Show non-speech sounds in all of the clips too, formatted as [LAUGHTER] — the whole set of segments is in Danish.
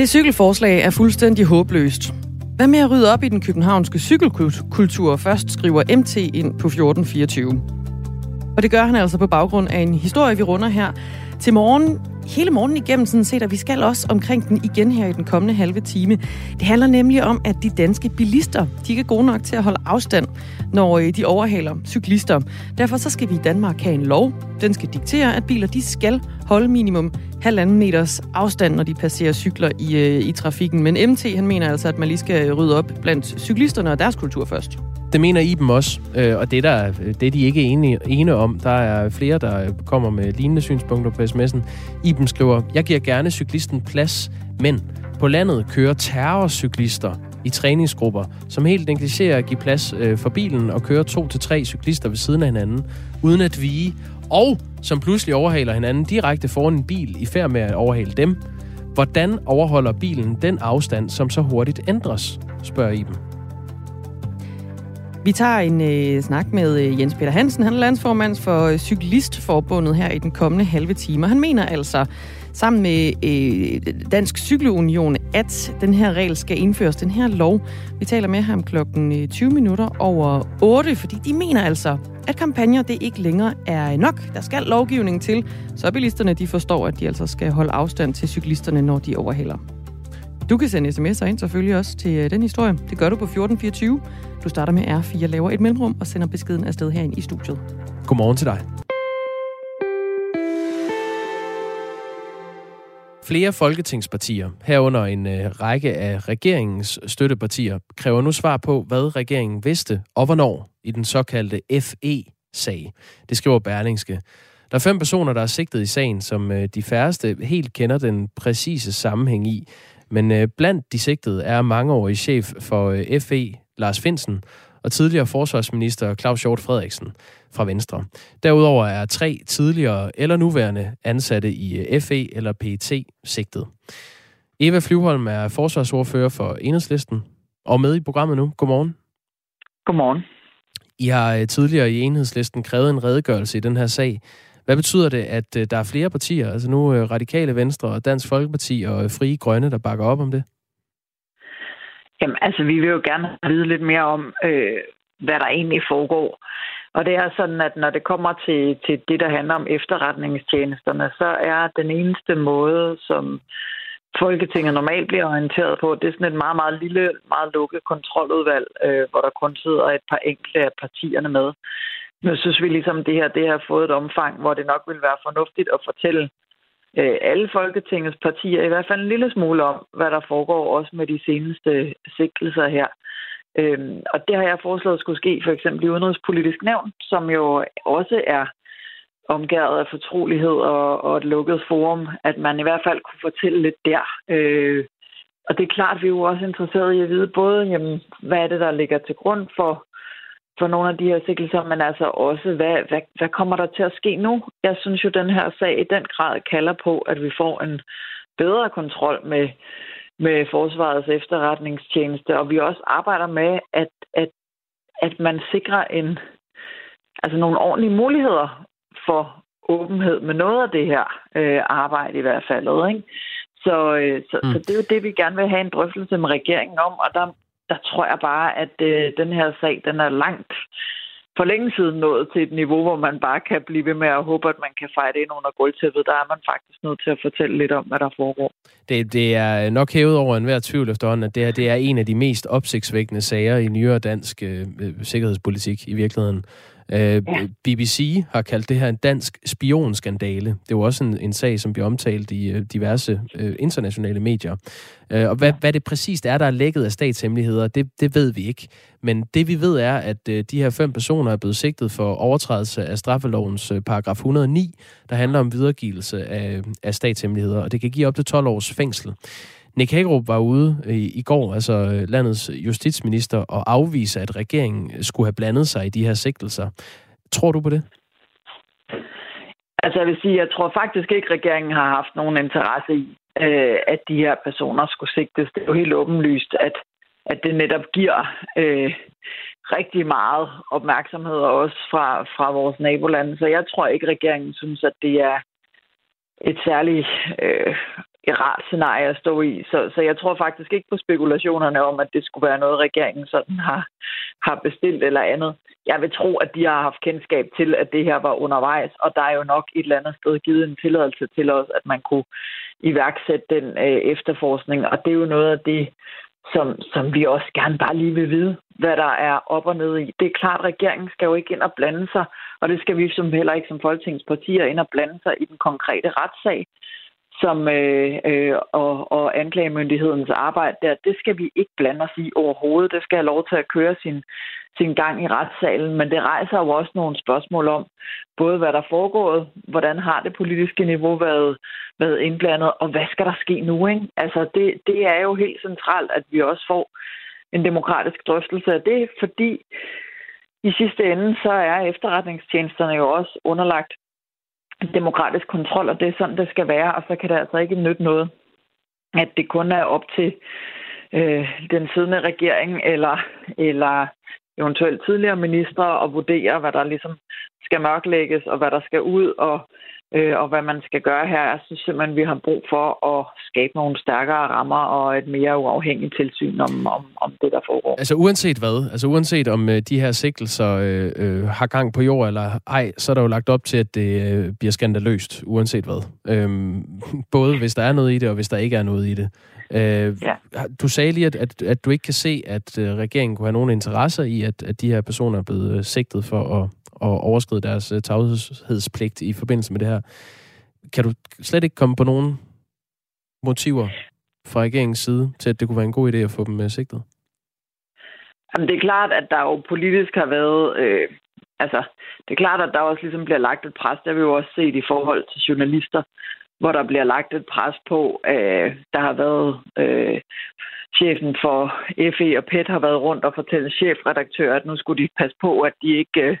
Det cykelforslag er fuldstændig håbløst. Hvad med at rydde op i den københavnske cykelkultur først, skriver MT ind på 1424. Og det gør han altså på baggrund af en historie, vi runder her til morgen hele morgen igennem sådan set, og vi skal også omkring den igen her i den kommende halve time. Det handler nemlig om, at de danske bilister, de ikke er gode nok til at holde afstand, når øh, de overhaler cyklister. Derfor så skal vi i Danmark have en lov. Den skal diktere, at biler de skal holde minimum halvanden meters afstand, når de passerer cykler i, øh, i trafikken. Men MT, han mener altså, at man lige skal rydde op blandt cyklisterne og deres kultur først. Det mener Iben også, øh, og det, der, det er de ikke enige, ene om. Der er flere, der kommer med lignende synspunkter på sms'en. Iben skriver, jeg giver gerne cyklisten plads, men på landet kører terrorcyklister i træningsgrupper, som helt negligerer at give plads øh, for bilen og kører to til tre cyklister ved siden af hinanden, uden at vige, og som pludselig overhaler hinanden direkte foran en bil i færd med at overhale dem. Hvordan overholder bilen den afstand, som så hurtigt ændres, spørger Iben. Vi tager en øh, snak med øh, Jens Peter Hansen. Han er landsformand for øh, Cyklistforbundet her i den kommende halve time. Han mener altså, sammen med øh, Dansk Cykelunion, at den her regel skal indføres, den her lov. Vi taler med ham klokken øh, 20 minutter over 8, fordi de mener altså, at kampagner det ikke længere er nok. Der skal lovgivning til, så bilisterne de forstår, at de altså skal holde afstand til cyklisterne, når de overhælder. Du kan sende sms'er ind selvfølgelig også til øh, den historie. Det gør du på 1424. Du starter med R4, laver et mellemrum og sender beskeden afsted herind i studiet. Godmorgen til dig. Flere folketingspartier, herunder en øh, række af regeringens støttepartier, kræver nu svar på, hvad regeringen vidste og hvornår i den såkaldte FE-sag. Det skriver Berlingske. Der er fem personer, der er sigtet i sagen, som øh, de færreste helt kender den præcise sammenhæng i. Men øh, blandt de sigtede er mangeårig chef for FE, Lars Finsen, og tidligere forsvarsminister Claus Hjort Frederiksen fra Venstre. Derudover er tre tidligere eller nuværende ansatte i øh, FE eller PET sigtet. Eva Flyvholm er forsvarsordfører for Enhedslisten og med i programmet nu. Godmorgen. Godmorgen. I har øh, tidligere i Enhedslisten krævet en redegørelse i den her sag. Hvad betyder det, at øh, der er flere partier, altså nu Radikale Venstre og Dansk Folkeparti og Frie Grønne, der bakker op om det? Jamen, altså, vi vil jo gerne vide lidt mere om, øh, hvad der egentlig foregår. Og det er sådan, at når det kommer til, til det, der handler om efterretningstjenesterne, så er den eneste måde, som Folketinget normalt bliver orienteret på, det er sådan et meget, meget lille, meget lukket kontroludvalg, øh, hvor der kun sidder et par enkelte af partierne med. Nu synes vi ligesom, at det her det har fået et omfang, hvor det nok vil være fornuftigt at fortælle øh, alle Folketingets partier i hvert fald en lille smule om, hvad der foregår også med de seneste sigtelser her. Øhm, og det har jeg foreslået skulle ske for eksempel i Udenrigspolitisk Nævn, som jo også er omgået af fortrolighed og, og et lukket forum, at man i hvert fald kunne fortælle lidt der. Øh, og det er klart, vi er jo også interesserede i at vide både, jamen, hvad er det, der ligger til grund for for nogle af de her sikkelser, men altså også, hvad, hvad, hvad kommer der til at ske nu? Jeg synes jo, den her sag i den grad kalder på, at vi får en bedre kontrol med, med Forsvarets efterretningstjeneste, og vi også arbejder med, at, at, at man sikrer en, altså nogle ordentlige muligheder for åbenhed med noget af det her øh, arbejde i hvert fald. Ikke? Så, øh, så, mm. så det er jo det, vi gerne vil have en drøftelse med regeringen om, og der, der tror jeg bare, at øh, den her sag, den er langt for længe siden nået til et niveau, hvor man bare kan blive ved med at håbe, at man kan fejre det ind under gulvtæppet. Der er man faktisk nødt til at fortælle lidt om, hvad der foregår. Det, det er nok hævet over enhver tvivl efterhånden, at det her det er en af de mest opsigtsvækkende sager i nyere dansk øh, øh sikkerhedspolitik i virkeligheden. Øh, ja. BBC har kaldt det her en dansk spionskandale. Det jo også en, en sag, som bliver omtalt i uh, diverse uh, internationale medier. Uh, og hvad, hvad det præcist er, der er lækket af statshemmeligheder, det, det ved vi ikke. Men det vi ved er, at uh, de her fem personer er blevet sigtet for overtrædelse af straffelovens uh, paragraf 109, der handler om videregivelse af, af statshemmeligheder, og det kan give op til 12 års fængsel. Nick Hagerup var ude øh, i, i går, altså øh, landets justitsminister, og afvise, at regeringen øh, skulle have blandet sig i de her sigtelser. Tror du på det? Altså jeg vil sige, jeg tror faktisk ikke, at regeringen har haft nogen interesse i, øh, at de her personer skulle sigtes. Det er jo helt åbenlyst, at, at det netop giver øh, rigtig meget opmærksomhed også fra, fra vores nabolande. Så jeg tror ikke, at regeringen synes, at det er et særligt øh, et rart scenarie at stå i. Så, så jeg tror faktisk ikke på spekulationerne om, at det skulle være noget, regeringen sådan har, har bestilt eller andet. Jeg vil tro, at de har haft kendskab til, at det her var undervejs, og der er jo nok et eller andet sted givet en tilladelse til os, at man kunne iværksætte den øh, efterforskning. Og det er jo noget af det, som, som vi også gerne bare lige vil vide, hvad der er op og ned i. Det er klart, at regeringen skal jo ikke ind og blande sig, og det skal vi som heller ikke som folketingspartier ind og blande sig i den konkrete retssag som øh, øh, og, og anklagemyndighedens arbejde der, det skal vi ikke blande os i overhovedet. Det skal have lov til at køre sin, sin gang i retssalen, men det rejser jo også nogle spørgsmål om, både hvad der er foregået, hvordan har det politiske niveau været, været indblandet, og hvad skal der ske nu? Ikke? Altså det, det er jo helt centralt, at vi også får en demokratisk drøftelse af det, fordi i sidste ende, så er efterretningstjenesterne jo også underlagt demokratisk kontrol, og det er sådan, det skal være, og så kan det altså ikke nytte noget, at det kun er op til øh, den siddende regering eller, eller eventuelt tidligere ministre at vurdere, hvad der ligesom skal mørklægges, og hvad der skal ud, og øh, og hvad man skal gøre her. Jeg synes simpelthen, vi har brug for at skabe nogle stærkere rammer og et mere uafhængigt tilsyn om, om, om det, der foregår. Altså uanset hvad, altså uanset om øh, de her sigtelser øh, øh, har gang på jord eller ej, så er der jo lagt op til, at det øh, bliver skandaløst, uanset hvad. Øhm, [LAUGHS] både hvis der er noget i det, og hvis der ikke er noget i det. Øh, ja. Du sagde lige, at, at, at du ikke kan se, at øh, regeringen kunne have nogen interesser i, at, at de her personer er blevet øh, sigtet for at at overskride deres øh, tavshedspligt i forbindelse med det her. Kan du slet ikke komme på nogen motiver fra regeringens side til, at det kunne være en god idé at få dem uh, sigtet? Jamen, det er klart, at der jo politisk har været... Øh, altså, det er klart, at der også ligesom bliver lagt et pres. Det har vi jo også set i forhold til journalister, hvor der bliver lagt et pres på. Øh, der har været... Øh, chefen for FE og PET har været rundt og fortælle chefredaktør, at nu skulle de passe på, at de ikke øh,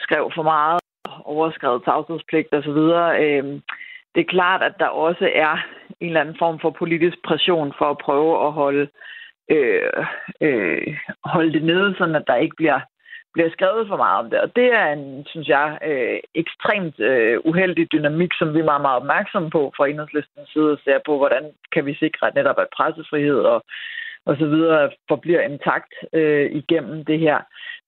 skrev for meget, overskrevet tavshedspligt osv. Øh, det er klart, at der også er en eller anden form for politisk pression for at prøve at holde, øh, øh, holde det nede, sådan at der ikke bliver, bliver skrevet for meget om det. Og det er en, synes jeg, øh, ekstremt øh, uheldig dynamik, som vi er meget, meget opmærksomme på fra enhedslistens side og ser på, hvordan kan vi sikre at netop, at pressefrihed og, og så videre forbliver intakt øh, igennem det her.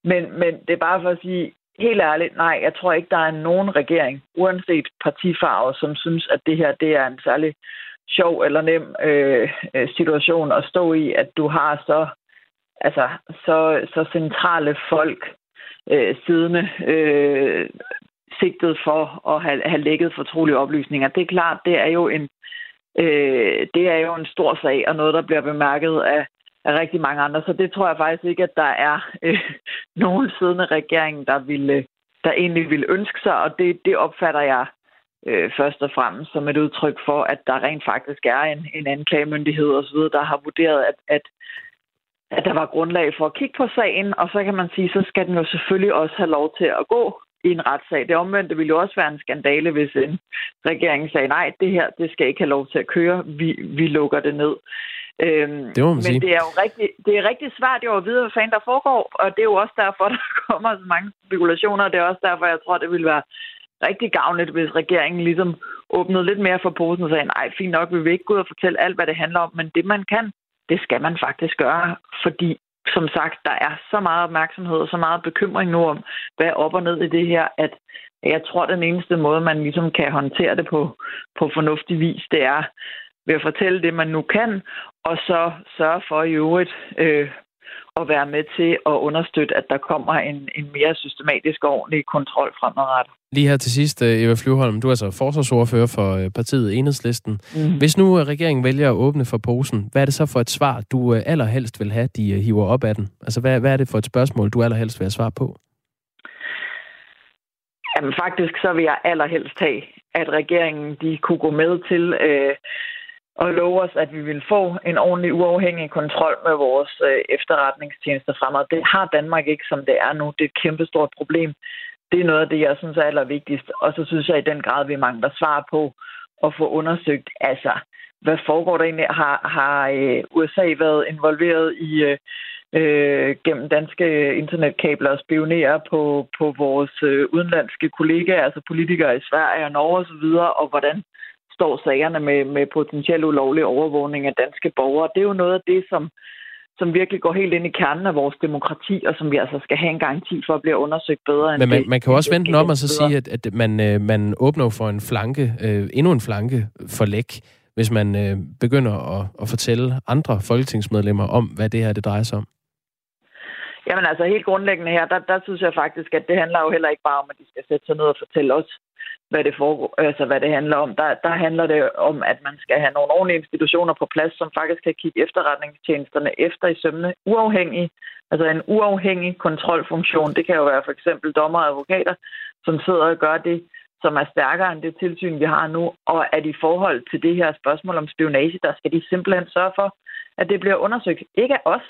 Men, men det er bare for at sige, helt ærligt, nej, jeg tror ikke, der er nogen regering, uanset partifarve, som synes, at det her det er en særlig sjov eller nem øh, øh situation at stå i, at du har så, altså, så, så centrale folk øh, siddende øh, sigtet for at have, have lægget fortrolige oplysninger. Det er klart, det er jo en øh, det er jo en stor sag, og noget, der bliver bemærket af af rigtig mange andre. Så det tror jeg faktisk ikke, at der er øh, [LAUGHS] nogen siddende regering, der, ville, øh, der egentlig ville ønske sig, og det, det opfatter jeg øh, først og fremmest som et udtryk for, at der rent faktisk er en, en anklagemyndighed osv., der har vurderet, at, at, at der var grundlag for at kigge på sagen, og så kan man sige, så skal den jo selvfølgelig også have lov til at gå i en retssag. Det omvendte ville jo også være en skandale, hvis en regering sagde, nej, det her det skal ikke have lov til at køre, vi, vi lukker det ned. Øhm, det må man men sige. det er jo rigtig, det er rigtig svært jo at vide, hvad fanden der foregår, og det er jo også derfor, [LAUGHS] der kommer så mange spekulationer. Det er også derfor, jeg tror, det ville være rigtig gavnligt, hvis regeringen ligesom åbnede lidt mere for posen og sagde, nej, fint nok, vi vil ikke gå ud og fortælle alt, hvad det handler om, men det man kan, det skal man faktisk gøre, fordi som sagt, der er så meget opmærksomhed og så meget bekymring nu om, hvad er op og ned i det her, at jeg tror, den eneste måde, man ligesom kan håndtere det på, på fornuftig vis, det er ved at fortælle det, man nu kan, og så sørge for i øvrigt øh, at være med til at understøtte, at der kommer en, en mere systematisk og ordentlig kontrol fremadrettet. Lige her til sidst, øh, Eva Flyvholm, du er altså forsvarsordfører for øh, partiet Enhedslisten. Mm. Hvis nu øh, regeringen vælger at åbne for posen, hvad er det så for et svar, du allerhelst vil have, de hiver op af den? Altså, hvad, hvad er det for et spørgsmål, du allerhelst vil have svar på? Jamen faktisk så vil jeg allerhelst have, at regeringen de kunne gå med til øh, og love os, at vi vil få en ordentlig uafhængig kontrol med vores øh, efterretningstjenester fremad. Det har Danmark ikke, som det er nu. Det er et kæmpestort problem. Det er noget af det, jeg synes er allervigtigst. Og så synes jeg i den grad, vi mangler svar på at få undersøgt, altså, hvad foregår der egentlig? Har, har øh, USA været involveret i øh, øh, gennem danske internetkabler og spionere på, på vores øh, udenlandske kollegaer, altså politikere i Sverige og Norge osv., og hvordan står sagerne med, med potentielt ulovlig overvågning af danske borgere. Det er jo noget af det, som, som virkelig går helt ind i kernen af vores demokrati, og som vi altså skal have en garanti for at blive undersøgt bedre. End Men man, det, man kan jo også vente om og så sige, at, at man, øh, man åbner for en flanke, øh, endnu en flanke for læk, hvis man øh, begynder at, at fortælle andre folketingsmedlemmer om, hvad det her det drejer sig om. Jamen altså helt grundlæggende her, der, der synes jeg faktisk, at det handler jo heller ikke bare om, at de skal sætte sig ned og fortælle os, hvad det, foregår, altså, hvad det handler om. Der, der handler det om, at man skal have nogle ordentlige institutioner på plads, som faktisk kan kigge efterretningstjenesterne efter i sømne uafhængig. Altså en uafhængig kontrolfunktion. Det kan jo være for eksempel dommer og advokater, som sidder og gør det, som er stærkere end det tilsyn, vi har nu. Og at i forhold til det her spørgsmål om spionage, der skal de simpelthen sørge for, at det bliver undersøgt. Ikke af os,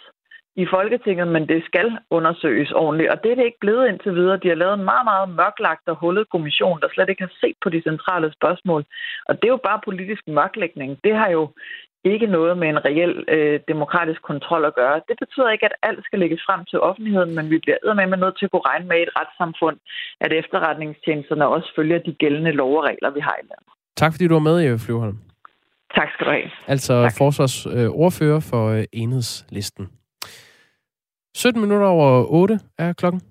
i Folketinget, men det skal undersøges ordentligt. Og det er det ikke blevet indtil videre. De har lavet en meget, meget mørklagt og hullet kommission, der slet ikke har set på de centrale spørgsmål. Og det er jo bare politisk mørklægning. Det har jo ikke noget med en reel øh, demokratisk kontrol at gøre. Det betyder ikke, at alt skal lægges frem til offentligheden, men vi bliver med med nødt til at kunne regne med i et retssamfund, at efterretningstjenesterne også følger de gældende lov og regler, vi har i landet. Tak fordi du var med, Eva Flyvholm. Tak skal du have. Altså tak. forsvarsordfører for øh, enhedslisten. 17 minutter over 8 er klokken.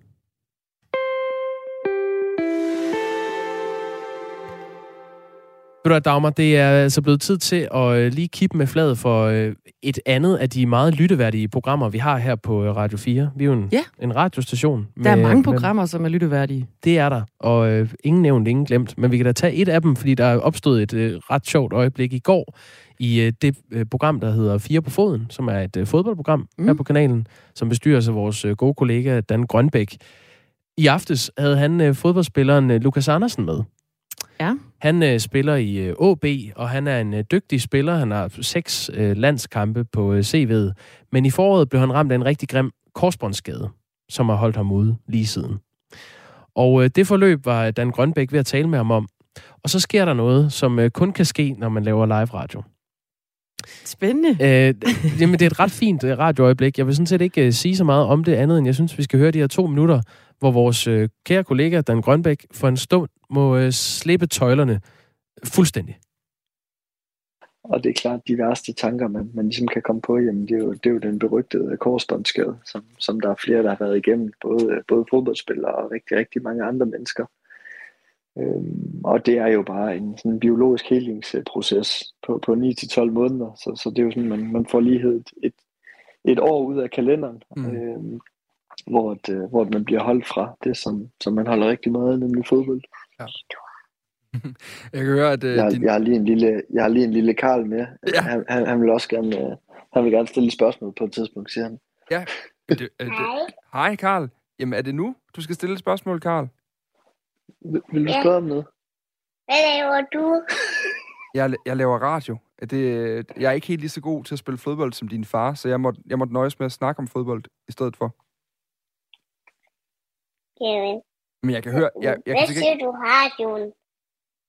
Ved du Dagmar, det er altså blevet tid til at øh, lige kippe med fladet for øh, et andet af de meget lytteværdige programmer, vi har her på øh, Radio 4. Vi er jo en, ja. en radiostation. Med, der er mange programmer, med, som er lytteværdige. Det er der, og øh, ingen nævnt, ingen glemt. Men vi kan da tage et af dem, fordi der er opstået et øh, ret sjovt øjeblik i går, i øh, det øh, program, der hedder Fire på Foden, som er et øh, fodboldprogram mm. her på kanalen, som bestyres af vores øh, gode kollega Dan Grønbæk. I aftes havde han øh, fodboldspilleren øh, Lukas Andersen med. Ja. Han øh, spiller i øh, OB, og han er en øh, dygtig spiller. Han har seks øh, landskampe på øh, CV'et. Men i foråret blev han ramt af en rigtig grim korsbåndsskade, som har holdt ham ude lige siden. Og øh, det forløb var Dan Grønbæk ved at tale med ham om. Og så sker der noget, som øh, kun kan ske, når man laver live radio. Spændende. Øh, jamen, det er et ret fint øh, radioøjeblik. Jeg vil sådan set ikke uh, sige så meget om det andet, end jeg synes, vi skal høre de her to minutter, hvor vores uh, kære kollega, Dan Grønbæk, for en stund må uh, slippe tøjlerne fuldstændig. Og det er klart, de værste tanker, man, man ligesom kan komme på, jamen det er jo, det er jo den berygtede korsbåndsskade, som, som der er flere, der har været igennem, både, både fodboldspillere og rigtig, rigtig mange andre mennesker. Øhm, og det er jo bare en sådan biologisk helingsproces på, på 9-12 måneder, så, så det er jo sådan, man, man får lige et, et, et år ud af kalenderen, mm. øhm, hvor, det, hvor man bliver holdt fra det, som, som man holder rigtig meget nemlig fodbold. Ja. [LAUGHS] Jeg kan høre, at... Uh, jeg, din... jeg, har lige en lille, jeg har lige en lille Karl med. Ja. Han, han, han, vil også gerne, uh, han vil gerne stille spørgsmål på et tidspunkt, siger han. Ja. Det, det, Hej. Hej, Karl. Jamen, er det nu, du skal stille et spørgsmål, Karl? Vil, vil du ja. spørge om noget? Hvad laver du? jeg, jeg laver radio. Det, jeg er ikke helt lige så god til at spille fodbold som din far, så jeg måtte, jeg måtte nøjes med at snakke om fodbold i stedet for. Jamen. Men jeg kan høre... Jeg, jeg Hvad kan siger du radioen?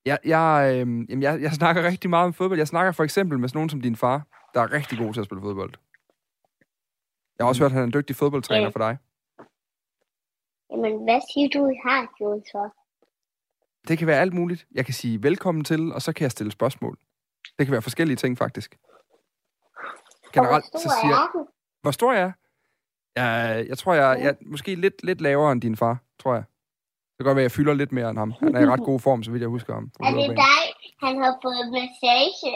Jeg, jeg, øh, jamen jeg, jeg snakker rigtig meget om fodbold. Jeg snakker for eksempel med nogen som din far, der er rigtig god til at spille fodbold. Jeg har også hørt, at han er en dygtig fodboldtræner ja. for dig. Jamen, hvad siger du i radioen så? Det kan være alt muligt. Jeg kan sige velkommen til, og så kan jeg stille spørgsmål. Det kan være forskellige ting, faktisk. Generelt, hvor stor så siger, er du? Hvor stor jeg er? Jeg, jeg tror, jeg, jeg er måske lidt, lidt lavere end din far, tror jeg. Det kan godt være, at jeg fylder lidt mere end ham. Han er i ret god form, så vidt jeg husker ham. Er det dig, han har fået massage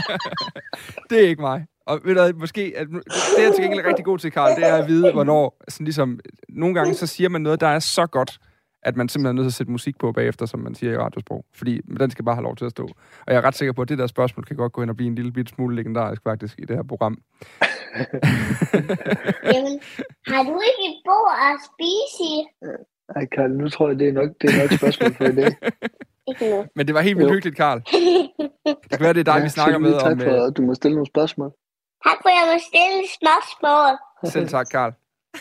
[LAUGHS] det er ikke mig. Og ved du, måske, at det er til gengæld rigtig god til, Karl, det er at vide, hvornår, sådan ligesom, nogle gange så siger man noget, der er så godt, at man simpelthen er nødt til at sætte musik på bagefter, som man siger i radiosprog. Fordi den skal bare have lov til at stå. Og jeg er ret sikker på, at det der spørgsmål kan godt gå ind og blive en lille bit smule legendarisk faktisk i det her program. [LAUGHS] Jamen, har du ikke et bord at spise i? Ej, Karl, nu tror jeg, det er nok, det er nok et spørgsmål for i dag. Men det var helt vildt hyggeligt, Karl. [LAUGHS] Det kan være, det er dig, ja, vi snakker med tak om... For, uh... du må stille nogle spørgsmål. Tak for, at jeg må stille spørgsmål. Selv tak, Karl. [LAUGHS]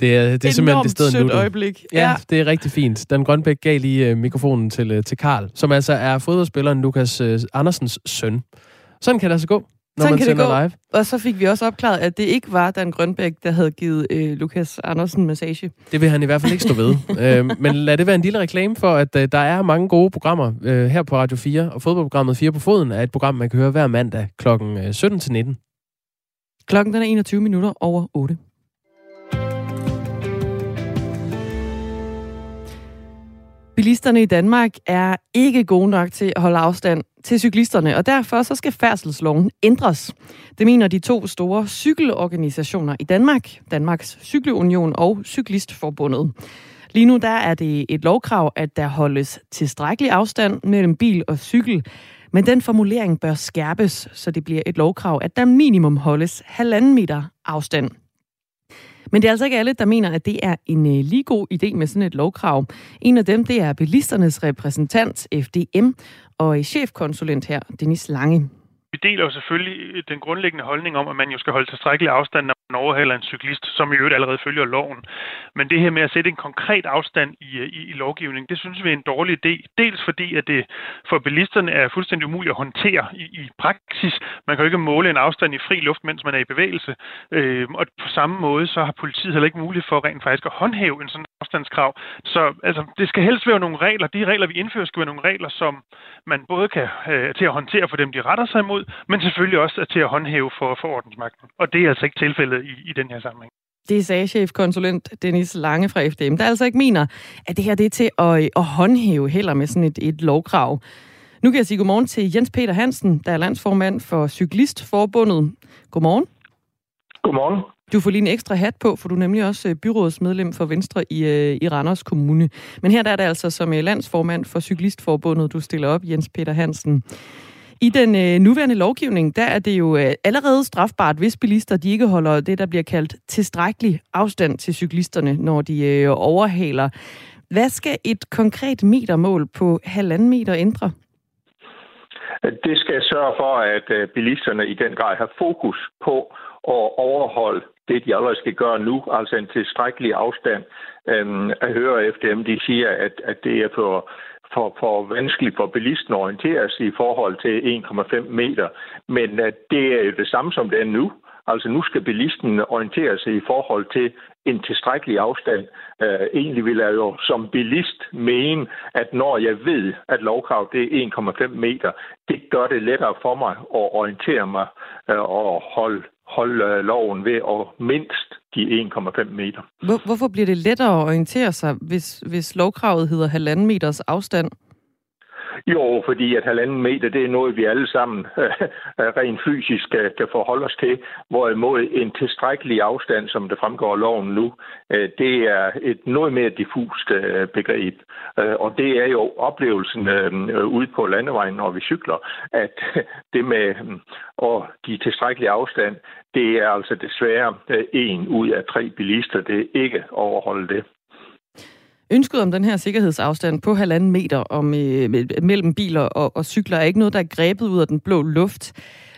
det er, det er simpelthen det sted nu. øjeblik. Ja, ja, det er rigtig fint. Dan Grønbæk gav lige uh, mikrofonen til, uh, til Karl, som altså er fodboldspilleren Lukas uh, Andersens søn. Sådan kan det altså gå, når Sådan man kan det gå. live. Og så fik vi også opklaret, at det ikke var Dan Grønbæk, der havde givet øh, Lukas Andersen massage. Det vil han i hvert fald ikke stå ved. [LAUGHS] øh, men lad det være en lille reklame for, at øh, der er mange gode programmer øh, her på Radio 4, og fodboldprogrammet 4 på foden er et program, man kan høre hver mandag kl. 17 til 19. Klokken den er 21 minutter over 8. Bilisterne i Danmark er ikke gode nok til at holde afstand til cyklisterne, og derfor så skal færdselsloven ændres. Det mener de to store cykelorganisationer i Danmark, Danmarks Cykelunion og Cyklistforbundet. Lige nu der er det et lovkrav, at der holdes tilstrækkelig afstand mellem bil og cykel, men den formulering bør skærpes, så det bliver et lovkrav, at der minimum holdes halvanden meter afstand. Men det er altså ikke alle, der mener, at det er en øh, lige god idé med sådan et lovkrav. En af dem, det er bilisternes repræsentant, FDM, og øh, chefkonsulent her, Dennis Lange. Vi deler jo selvfølgelig den grundlæggende holdning om, at man jo skal holde tilstrækkelig afstand, når overhaler en cyklist, som i øvrigt allerede følger loven. Men det her med at sætte en konkret afstand i, i, i lovgivningen, det synes vi er en dårlig idé. Dels fordi, at det for bilisterne er fuldstændig umuligt at håndtere i, i praksis. Man kan jo ikke måle en afstand i fri luft, mens man er i bevægelse. Øh, og på samme måde, så har politiet heller ikke mulighed for rent faktisk at håndhæve en sådan afstandskrav. Så altså, det skal helst være nogle regler. De regler, vi indfører, skal være nogle regler, som man både kan øh, til at håndtere for dem, de retter sig imod, men selvfølgelig også er til at håndhæve for, for ordensmagten. Og det er altså ikke tilfældet i, i den her sammenhæng. Det sagde chefkonsulent Dennis Lange fra FDM, der altså ikke mener, at det her det er til at, at håndhæve heller med sådan et, et lovkrav. Nu kan jeg sige godmorgen til Jens Peter Hansen, der er landsformand for Cyklistforbundet. Godmorgen. Godmorgen. Du får lige en ekstra hat på, for du er nemlig også byrådsmedlem for Venstre i, i Randers Kommune. Men her der er det altså som landsformand for Cyklistforbundet, du stiller op, Jens Peter Hansen. I den øh, nuværende lovgivning, der er det jo øh, allerede strafbart, hvis bilister de ikke holder det, der bliver kaldt tilstrækkelig afstand til cyklisterne, når de øh, overhaler. Hvad skal et konkret metermål på halvanden meter ændre? Det skal sørge for, at øh, bilisterne i den grad har fokus på at overholde det, de allerede skal gøre nu, altså en tilstrækkelig afstand. Øhm, at høre FDM, de siger, at, at det er for for, for vanskeligt for bilisten at orientere sig i forhold til 1,5 meter. Men øh, det er jo det samme, som det er nu. Altså nu skal bilisten orientere sig i forhold til en tilstrækkelig afstand. Øh, egentlig vil jeg jo som bilist mene, at når jeg ved, at lovkrav det er 1,5 meter, det gør det lettere for mig at orientere mig øh, og holde holde øh, loven ved at mindst de 1,5 meter. Hvor, hvorfor bliver det lettere at orientere sig, hvis, hvis lovkravet hedder halvanden meters afstand? Jo, fordi at halvanden meter, det er noget, vi alle sammen [LAUGHS] øh, øh, rent fysisk kan, kan forholde os til, hvorimod en tilstrækkelig afstand, som det fremgår af loven nu, øh, det er et noget mere diffust øh, begreb. Øh, og det er jo oplevelsen øh, øh ude på landevejen, når vi cykler, at [LAUGHS] det med øh, og de tilstrækkelig afstand, det er altså desværre øh, en ud af tre bilister, det ikke overholder det. Ønsket om den her sikkerhedsafstand på halvanden meter om, øh, mellem biler og, og cykler er ikke noget, der er grebet ud af den blå luft.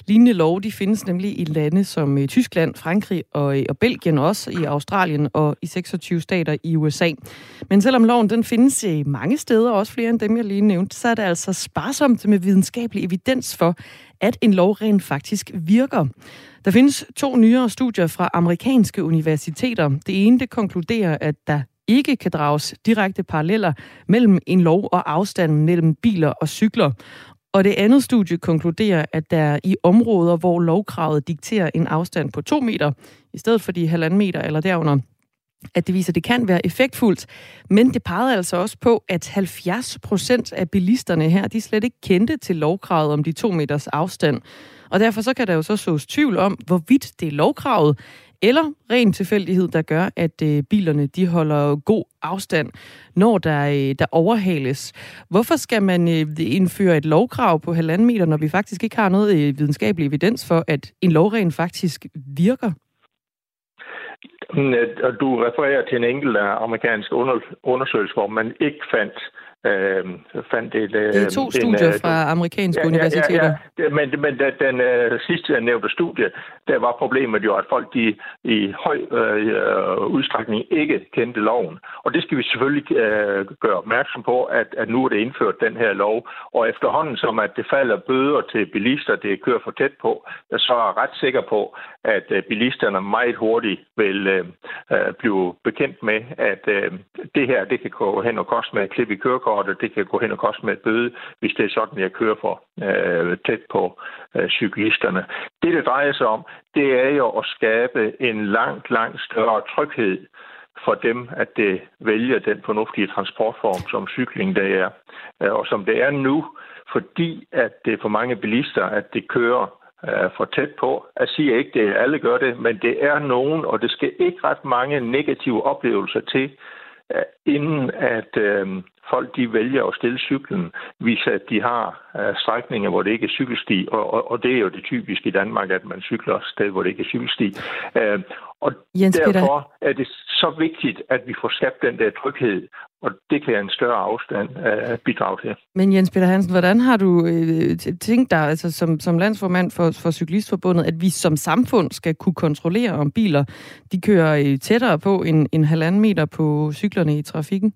Lignende lov de findes nemlig i lande som øh, Tyskland, Frankrig og, øh, og Belgien, også i Australien og i 26 stater i USA. Men selvom loven den findes i mange steder, også flere end dem, jeg lige nævnte, så er det altså sparsomt med videnskabelig evidens for, at en lov rent faktisk virker. Der findes to nyere studier fra amerikanske universiteter. Det ene det konkluderer, at der ikke kan drages direkte paralleller mellem en lov og afstanden mellem biler og cykler. Og det andet studie konkluderer, at der i områder, hvor lovkravet dikterer en afstand på 2 meter, i stedet for de halvanden meter eller derunder, at det viser, at det kan være effektfuldt. Men det pegede altså også på, at 70 procent af bilisterne her, de slet ikke kendte til lovkravet om de to meters afstand. Og derfor så kan der jo så sås tvivl om, hvorvidt det er lovkravet, eller ren tilfældighed, der gør, at øh, bilerne de holder god afstand, når der, øh, der overhales. Hvorfor skal man øh, indføre et lovkrav på halvanden meter, når vi faktisk ikke har noget øh, videnskabelig evidens for, at en lovregel faktisk virker? Du refererer til en enkelt øh, amerikansk undersøgelse, hvor man ikke fandt øh, fandt et... Øh, det er to studier en, fra amerikanske ja, universiteter. Ja, ja, men men den, den uh, sidste nævnte studie, der var problemet jo, at folk de i høj uh, udstrækning ikke kendte loven. Og det skal vi selvfølgelig uh, gøre opmærksom på, at, at nu er det indført den her lov. Og efterhånden som at det falder bøder til bilister, det kører for tæt på, så er jeg ret sikker på, at uh, bilisterne meget hurtigt vil uh, blive bekendt med, at uh, det her det kan gå hen og koste med et klip i kørekortet, det kan gå hen og koste med et bøde, hvis det er sådan, jeg kører for øh, tæt på øh, cyklisterne. Det, det drejer sig om, det er jo at skabe en langt, langt større tryghed for dem, at det vælger den fornuftige transportform, som cykling det er. Øh, og som det er nu, fordi at det er for mange bilister, at det kører øh, for tæt på. Jeg siger ikke, at alle gør det, men det er nogen, og det skal ikke ret mange negative oplevelser til, øh, inden at øh, folk de vælger at stille cyklen, hvis at de har øh, strækninger, hvor det ikke er cykelsti, og, og, og det er jo det typiske i Danmark, at man cykler et sted, hvor det ikke er cykelsti. Øh, og Jens derfor Peter. er det så vigtigt, at vi får skabt den der tryghed, og det kan en større afstand uh, bidrage til. Men Jens Peter Hansen, hvordan har du øh, tænkt dig, altså som, som landsformand for, for Cyklistforbundet, at vi som samfund skal kunne kontrollere, om biler de kører øh, tættere på en, en halvanden meter på cyklerne i trafikken?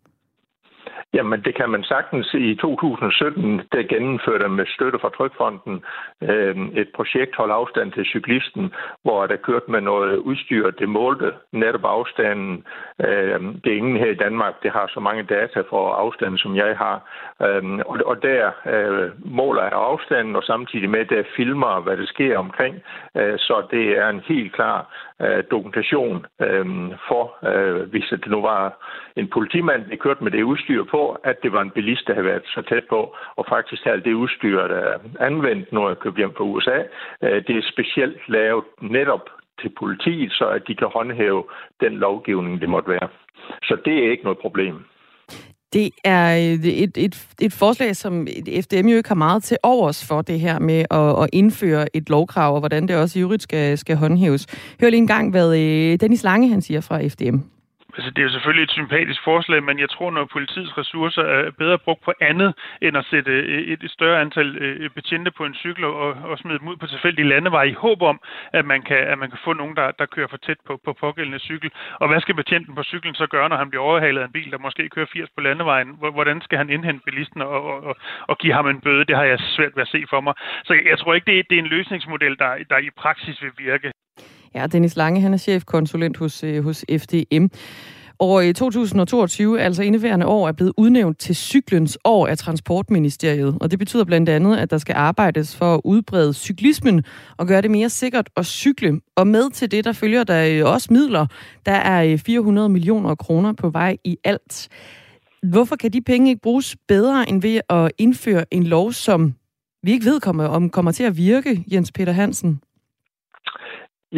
Jamen, det kan man sagtens. I 2017, der gennemførte med støtte fra Trykfonden øh, et projekt, Hold afstand til cyklisten, hvor der kørte med noget udstyr, det målte netop afstanden. Øh, det er ingen her i Danmark, det har så mange data for afstanden, som jeg har. Øh, og, og der øh, måler jeg afstanden, og samtidig med, der filmer, hvad der sker omkring. Øh, så det er en helt klar øh, dokumentation øh, for, øh, hvis det nu var en politimand, der kørte med det udstyr på, at det var en bilist, der havde været så tæt på, og faktisk havde det udstyr, der er anvendt, når jeg købte hjem fra USA, øh, det er specielt lavet netop til politiet, så at de kan håndhæve den lovgivning, det måtte være. Så det er ikke noget problem. Øh, det er et, et, et forslag, som FDM jo ikke har meget til overs for det her med at, at indføre et lovkrav, og hvordan det også i øvrigt skal, skal håndhæves. Hør lige en gang, hvad øh, Dennis Lange han siger fra FDM. Altså, det er jo selvfølgelig et sympatisk forslag, men jeg tror, når politiets ressourcer er bedre brugt på andet, end at sætte øh, et større antal øh, betjente på en cykel og, og smide dem ud på tilfældige landeveje i håb om, at man kan, at man kan få nogen, der, der kører for tæt på, på pågældende cykel. Og hvad skal betjenten på cyklen så gøre, når han bliver overhalet af en bil, der måske kører 80 på landevejen? Hvordan skal han indhente bilisten og, og, og, og give ham en bøde? Det har jeg svært ved at se for mig. Så jeg, jeg tror ikke, det er, det er en løsningsmodel, der, der i praksis vil virke. Ja, Dennis Lange, han er chefkonsulent hos, øh, hos FDM. Og i 2022, altså indeværende år, er blevet udnævnt til cyklens år af Transportministeriet. Og det betyder blandt andet, at der skal arbejdes for at udbrede cyklismen og gøre det mere sikkert at cykle. Og med til det, der følger der øh, også midler. Der er øh, 400 millioner kroner på vej i alt. Hvorfor kan de penge ikke bruges bedre end ved at indføre en lov, som vi ikke ved kommer, om kommer til at virke, Jens Peter Hansen?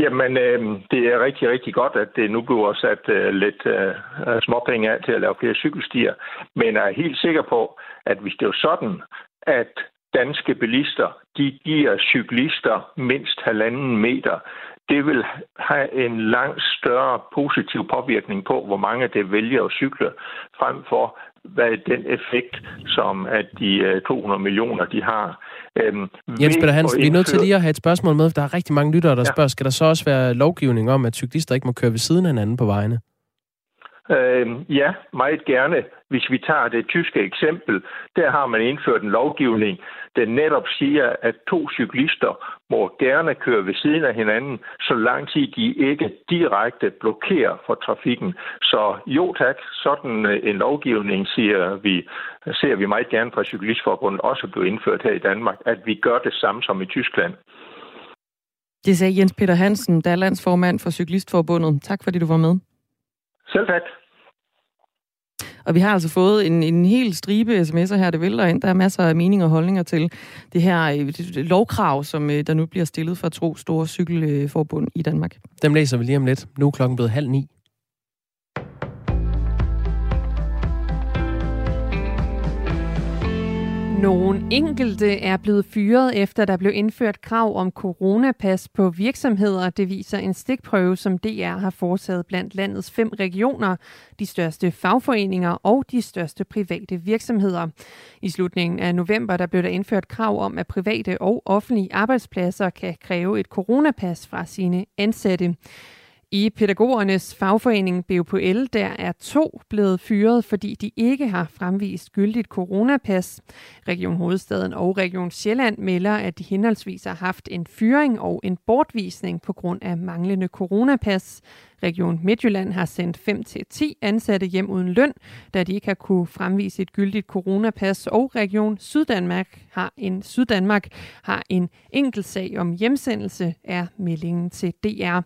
Jamen, øh, det er rigtig, rigtig godt, at det nu bliver sat øh, lidt øh, øh, småpenge af til at lave flere cykelstier. Men jeg er helt sikker på, at hvis det er sådan, at danske bilister, de giver cyklister mindst halvanden meter, det vil have en langt større positiv påvirkning på, hvor mange det vælger at cykle, frem for hvad er den effekt, som at de 200 øh, millioner, de har. Øhm, Jens Peter Hansen, vi er nødt til lige at have et spørgsmål med, for der er rigtig mange lyttere, der ja. spørger, skal der så også være lovgivning om, at cyklister ikke må køre ved siden af hinanden på vejene? Øh, ja, meget gerne. Hvis vi tager det tyske eksempel, der har man indført en lovgivning, der netop siger, at to cyklister må gerne køre ved siden af hinanden, så lang tid de ikke direkte blokerer for trafikken. Så jo tak, sådan en lovgivning siger vi, ser vi meget gerne fra Cyklistforbundet også blive indført her i Danmark, at vi gør det samme som i Tyskland. Det sagde Jens Peter Hansen, der er landsformand for Cyklistforbundet. Tak fordi du var med. Selv tak. Og vi har altså fået en, en hel stribe sms'er her, det vælter ind. Der er masser af meninger og holdninger til det her øh, lovkrav, som øh, der nu bliver stillet fra to store cykelforbund i Danmark. Dem læser vi lige om lidt. Nu er klokken blevet halv ni. Nogle enkelte er blevet fyret efter der blev indført krav om coronapas på virksomheder. Det viser en stikprøve, som DR har foretaget blandt landets fem regioner, de største fagforeninger og de største private virksomheder. I slutningen af november der blev der indført krav om, at private og offentlige arbejdspladser kan kræve et coronapas fra sine ansatte. I pædagogernes fagforening BUPL, der er to blevet fyret, fordi de ikke har fremvist gyldigt coronapas. Region Hovedstaden og Region Sjælland melder, at de henholdsvis har haft en fyring og en bortvisning på grund af manglende coronapas. Region Midtjylland har sendt 5-10 ansatte hjem uden løn, da de ikke har kunne fremvise et gyldigt coronapas, og Region Syddanmark har en, Syddanmark har en enkelt sag om hjemsendelse, er meldingen til DR.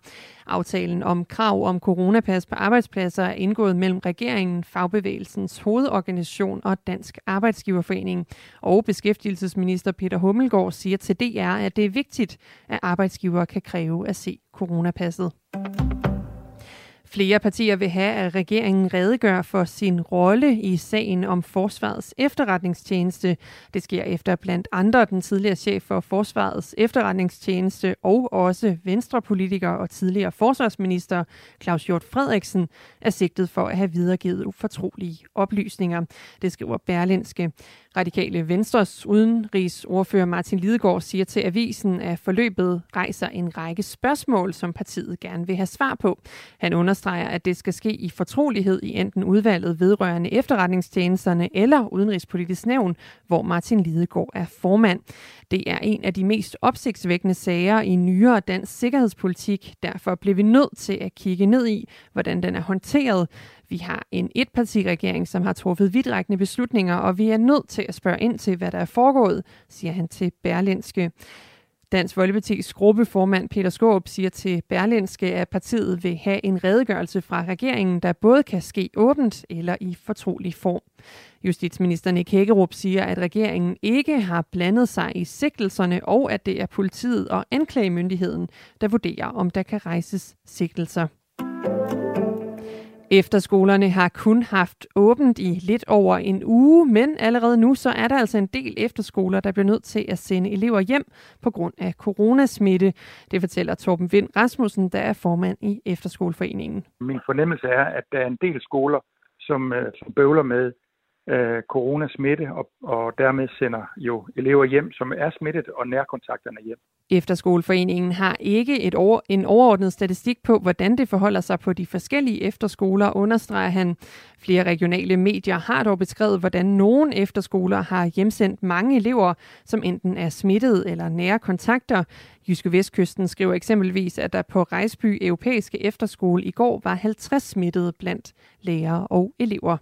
Aftalen om krav om coronapas på arbejdspladser er indgået mellem regeringen, Fagbevægelsens hovedorganisation og Dansk Arbejdsgiverforening. Og beskæftigelsesminister Peter Hummelgaard siger til DR, at det er vigtigt, at arbejdsgivere kan kræve at se coronapasset. Flere partier vil have, at regeringen redegør for sin rolle i sagen om Forsvarets efterretningstjeneste. Det sker efter blandt andre den tidligere chef for Forsvarets efterretningstjeneste og også venstrepolitiker og tidligere forsvarsminister Claus Hjort Frederiksen er sigtet for at have videregivet ufortrolige oplysninger. Det skriver Berlinske. Radikale Venstres udenrigsordfører Martin Lidegaard siger til avisen, at forløbet rejser en række spørgsmål, som partiet gerne vil have svar på. Han understreger, at det skal ske i fortrolighed i enten udvalget vedrørende efterretningstjenesterne eller udenrigspolitisk nævn, hvor Martin Lidegaard er formand. Det er en af de mest opsigtsvækkende sager i nyere dansk sikkerhedspolitik. Derfor bliver vi nødt til at kigge ned i, hvordan den er håndteret. Vi har en etpartiregering, som har truffet vidtrækkende beslutninger, og vi er nødt til at spørge ind til, hvad der er foregået, siger han til Berlinske. Dansk Folkeparti's gruppeformand Peter Skåb siger til Berlinske, at partiet vil have en redegørelse fra regeringen, der både kan ske åbent eller i fortrolig form. Justitsminister Nick Hækkerup siger, at regeringen ikke har blandet sig i sigtelserne, og at det er politiet og anklagemyndigheden, der vurderer, om der kan rejses sigtelser. Efterskolerne har kun haft åbent i lidt over en uge, men allerede nu så er der altså en del efterskoler, der bliver nødt til at sende elever hjem på grund af coronasmitte. Det fortæller Torben Vind Rasmussen, der er formand i Efterskoleforeningen. Min fornemmelse er, at der er en del skoler, som, øh, som bøvler med øh, coronasmitte, og, og dermed sender jo elever hjem, som er smittet, og nærkontakterne hjem. Efterskoleforeningen har ikke et over, en overordnet statistik på, hvordan det forholder sig på de forskellige efterskoler, understreger han. Flere regionale medier har dog beskrevet, hvordan nogle efterskoler har hjemsendt mange elever, som enten er smittet eller nære kontakter. Jyske Vestkysten skriver eksempelvis, at der på Rejsby Europæiske Efterskole i går var 50 smittede blandt lærere og elever.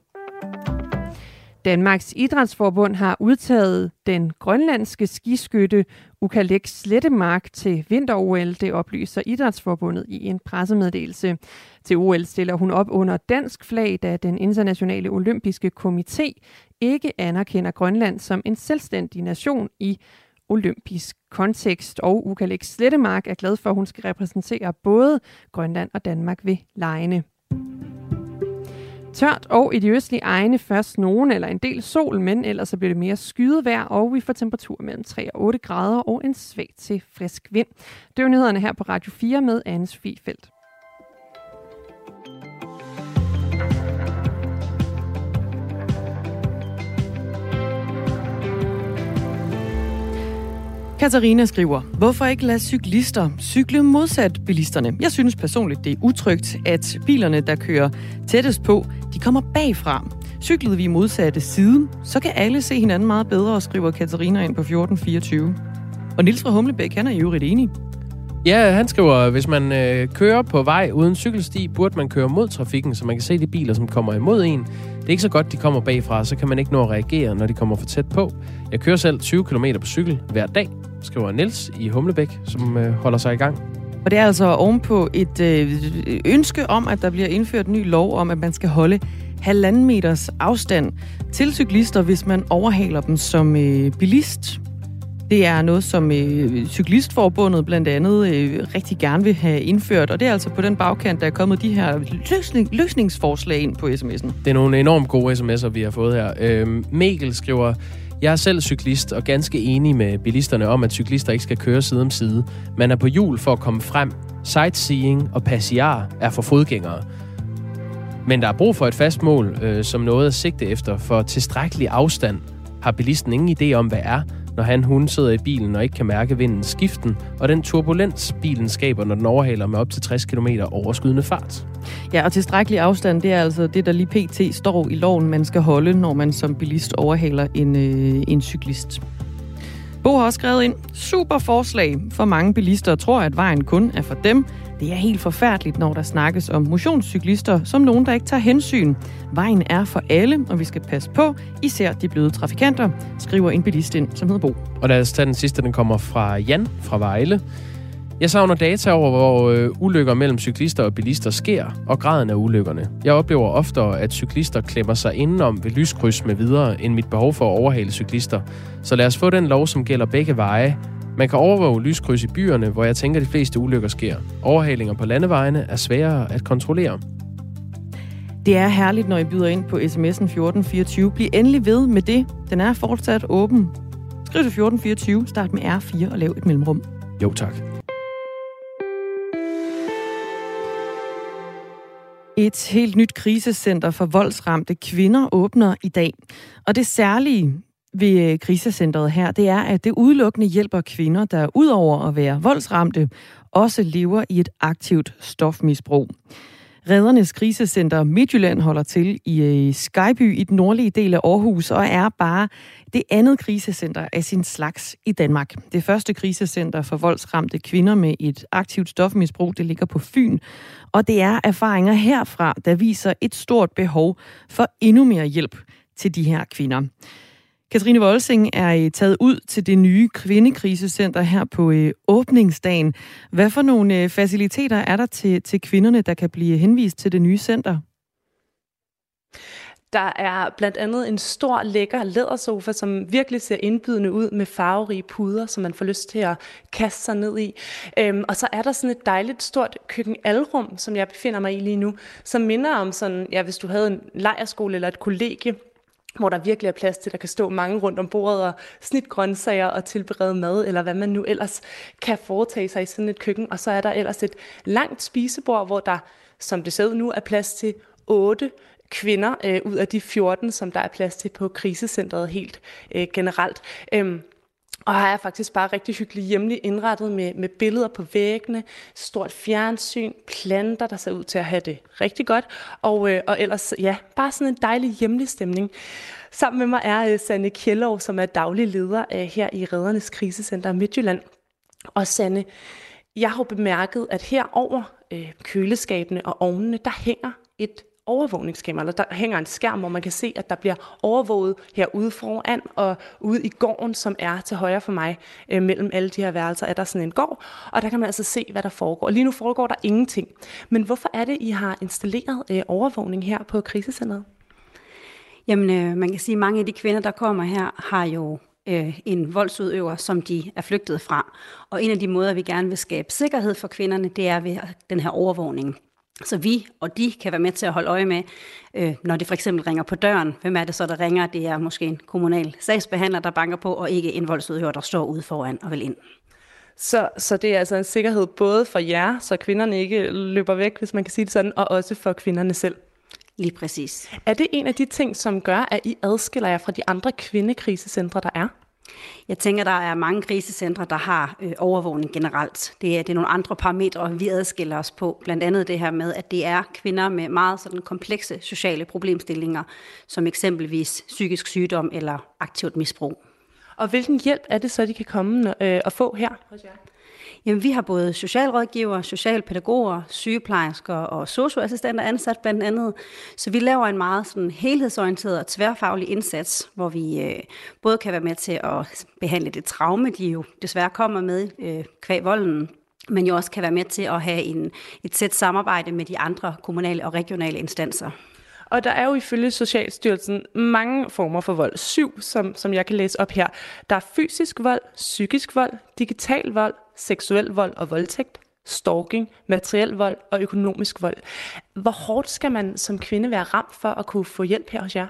Danmarks Idrætsforbund har udtaget den grønlandske skiskytte Ukalek Slettemark til vinter-OL, det oplyser Idrætsforbundet i en pressemeddelelse. Til OL stiller hun op under dansk flag, da den internationale olympiske komité ikke anerkender Grønland som en selvstændig nation i olympisk kontekst. Og Ukalek Slettemark er glad for, at hun skal repræsentere både Grønland og Danmark ved lejene. Tørt og i de østlige egne først nogen eller en del sol, men ellers så bliver det mere skyet vejr, og vi får temperatur mellem 3 og 8 grader og en svag til frisk vind. Det er nyhederne her på Radio 4 med Anne Sofie Felt. Katarina skriver, hvorfor ikke lade cyklister cykle modsat bilisterne? Jeg synes personligt, det er utrygt, at bilerne, der kører tættest på, de kommer bagfra. Cyklede vi i modsatte side, så kan alle se hinanden meget bedre, skriver Katarina ind på 1424. Og Nils fra Humlebæk, han er jo øvrigt enig. Ja, han skriver, hvis man øh, kører på vej uden cykelsti, burde man køre mod trafikken, så man kan se de biler, som kommer imod en. Det er ikke så godt, de kommer bagfra, så kan man ikke nå at reagere, når de kommer for tæt på. Jeg kører selv 20 km på cykel hver dag, skriver Niels i Humlebæk, som øh, holder sig i gang. Og det er altså ovenpå et øh, ønske om, at der bliver indført en ny lov om, at man skal holde halvanden meters afstand til cyklister, hvis man overhaler dem som øh, bilist. Det er noget, som øh, Cyklistforbundet blandt andet øh, rigtig gerne vil have indført, og det er altså på den bagkant, der er kommet de her løsning, løsningsforslag ind på sms'en. Det er nogle enormt gode sms'er, vi har fået her. Øh, Mikkel skriver, jeg er selv cyklist og ganske enig med bilisterne om, at cyklister ikke skal køre side om side. Man er på hjul for at komme frem. Sightseeing og passiar er for fodgængere. Men der er brug for et fast mål, øh, som noget at sigte efter, for tilstrækkelig afstand har bilisten ingen idé om, hvad er, når han hun sidder i bilen og ikke kan mærke vindens skiften, og den turbulens bilen skaber, når den overhaler med op til 60 km overskydende fart. Ja, og tilstrækkelig afstand, det er altså det, der lige pt. står i loven, man skal holde, når man som bilist overhaler en, øh, en cyklist. Bo har også skrevet ind, super forslag for mange bilister tror, at vejen kun er for dem. Det er helt forfærdeligt, når der snakkes om motionscyklister som nogen, der ikke tager hensyn. Vejen er for alle, og vi skal passe på, især de bløde trafikanter, skriver en bilist ind, som hedder Bo. Og lad os tage den sidste, den kommer fra Jan fra Vejle. Jeg savner data over, hvor øh, ulykker mellem cyklister og bilister sker, og graden af ulykkerne. Jeg oplever oftere, at cyklister klemmer sig indenom ved lyskryds med videre, end mit behov for at overhale cyklister. Så lad os få den lov, som gælder begge veje. Man kan overvåge lyskryds i byerne, hvor jeg tænker, de fleste ulykker sker. Overhalinger på landevejene er sværere at kontrollere. Det er herligt, når I byder ind på sms'en 1424. Bliv endelig ved med det. Den er fortsat åben. Skriv til 1424, start med R4 og lav et mellemrum. Jo tak. Et helt nyt krisecenter for voldsramte kvinder åbner i dag. Og det særlige ved øh, krisecentret her, det er, at det udelukkende hjælper kvinder, der udover at være voldsramte, også lever i et aktivt stofmisbrug. Redernes krisecenter Midtjylland holder til i øh, Skyby i den nordlige del af Aarhus og er bare det andet krisecenter af sin slags i Danmark. Det første krisecenter for voldsramte kvinder med et aktivt stofmisbrug, det ligger på Fyn. Og det er erfaringer herfra, der viser et stort behov for endnu mere hjælp til de her kvinder. Katrine Volsing er øh, taget ud til det nye kvindekrisecenter her på øh, åbningsdagen. Hvad for nogle øh, faciliteter er der til, til kvinderne, der kan blive henvist til det nye center? Der er blandt andet en stor, lækker lædersofa, som virkelig ser indbydende ud med farverige puder, som man får lyst til at kaste sig ned i. Øhm, og så er der sådan et dejligt stort køkkenalrum, som jeg befinder mig i lige nu, som minder om sådan, ja, hvis du havde en lejerskole eller et kollegie, hvor der virkelig er plads til, at der kan stå mange rundt om bordet og snit grøntsager og tilberede mad, eller hvad man nu ellers kan foretage sig i sådan et køkken. Og så er der ellers et langt spisebord, hvor der, som det ser ud nu, er plads til otte kvinder øh, ud af de 14, som der er plads til på krisecentret helt øh, generelt. Øhm, og har er faktisk bare rigtig hyggeligt hjemligt indrettet med, med billeder på væggene, stort fjernsyn, planter, der ser ud til at have det rigtig godt, og, øh, og ellers, ja, bare sådan en dejlig hjemlig stemning. Sammen med mig er øh, Sanne Kjellov, som er daglig leder øh, her i Redernes Krisecenter Midtjylland. Og Sanne, jeg har bemærket, at her over øh, køleskabene og ovnene, der hænger et overvågningskamera, eller der hænger en skærm, hvor man kan se, at der bliver overvåget herude foran og ude i gården, som er til højre for mig. Øh, mellem alle de her værelser er der sådan en gård, og der kan man altså se, hvad der foregår. Lige nu foregår der ingenting. Men hvorfor er det, I har installeret øh, overvågning her på krisecentret? Jamen, øh, man kan sige, at mange af de kvinder, der kommer her, har jo øh, en voldsudøver, som de er flygtet fra. Og en af de måder, vi gerne vil skabe sikkerhed for kvinderne, det er ved den her overvågning. Så vi og de kan være med til at holde øje med, øh, når det for eksempel ringer på døren. Hvem er det så, der ringer? Det er måske en kommunal sagsbehandler, der banker på, og ikke en voldsudøver, der står ude foran og vil ind. Så, så det er altså en sikkerhed både for jer, så kvinderne ikke løber væk, hvis man kan sige det sådan, og også for kvinderne selv. Lige præcis. Er det en af de ting, som gør, at I adskiller jer fra de andre kvindekrisecentre, der er? Jeg tænker, der er mange krisecentre, der har øh, overvågning generelt. Det er, det er nogle andre parametre, vi adskiller os på. Blandt andet det her med, at det er kvinder med meget sådan komplekse sociale problemstillinger, som eksempelvis psykisk sygdom eller aktivt misbrug. Og hvilken hjælp er det så, de kan komme øh, og få her hos jer? Jamen, vi har både socialrådgiver, socialpædagoger, sygeplejersker og socioassistenter ansat blandt andet. Så vi laver en meget sådan helhedsorienteret og tværfaglig indsats, hvor vi øh, både kan være med til at behandle det traume, de jo desværre kommer med øh, kvæg volden, men jo også kan være med til at have en, et tæt samarbejde med de andre kommunale og regionale instanser. Og der er jo ifølge Socialstyrelsen mange former for vold. Syv, som, som jeg kan læse op her. Der er fysisk vold, psykisk vold, digital vold, seksuel vold og voldtægt, stalking, materiel vold og økonomisk vold. Hvor hårdt skal man som kvinde være ramt for at kunne få hjælp her hos jer?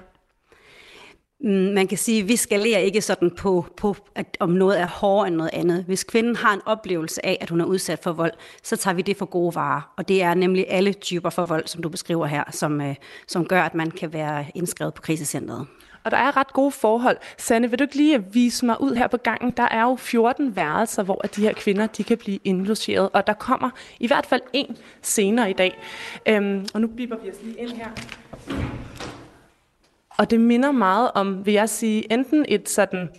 Mm, man kan sige, at vi skalerer ikke sådan på, på at om noget er hårdere end noget andet. Hvis kvinden har en oplevelse af, at hun er udsat for vold, så tager vi det for gode varer. Og det er nemlig alle typer for vold, som du beskriver her, som, øh, som gør, at man kan være indskrevet på krisecentret. Og der er ret gode forhold. Sanne, vil du ikke lige vise mig ud her på gangen? Der er jo 14 værelser, hvor de her kvinder de kan blive indlogeret. Og der kommer i hvert fald en senere i dag. Øhm, og nu biber vi os lige ind her. Og det minder meget om, vil jeg sige, enten et sådan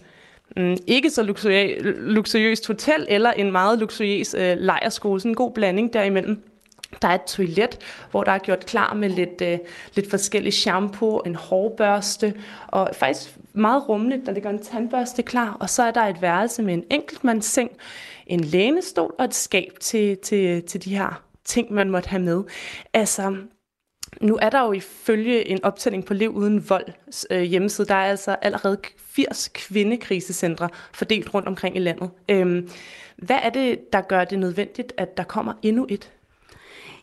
mm, ikke så luksuriøst hotel, eller en meget luksuriøs øh, lejerskole. Sådan en god blanding derimellem. Der er et toilet, hvor der er gjort klar med lidt, øh, lidt forskellige shampoo, en hårbørste, og faktisk meget rummeligt, der ligger en tandbørste klar. Og så er der et værelse med en enkeltmandsseng, en lænestol og et skab til, til, til de her ting, man måtte have med. Altså, nu er der jo ifølge en optælling på Liv Uden Vold øh, hjemmeside, der er altså allerede 80 kvindekrisecentre fordelt rundt omkring i landet. Øhm, hvad er det, der gør det nødvendigt, at der kommer endnu et?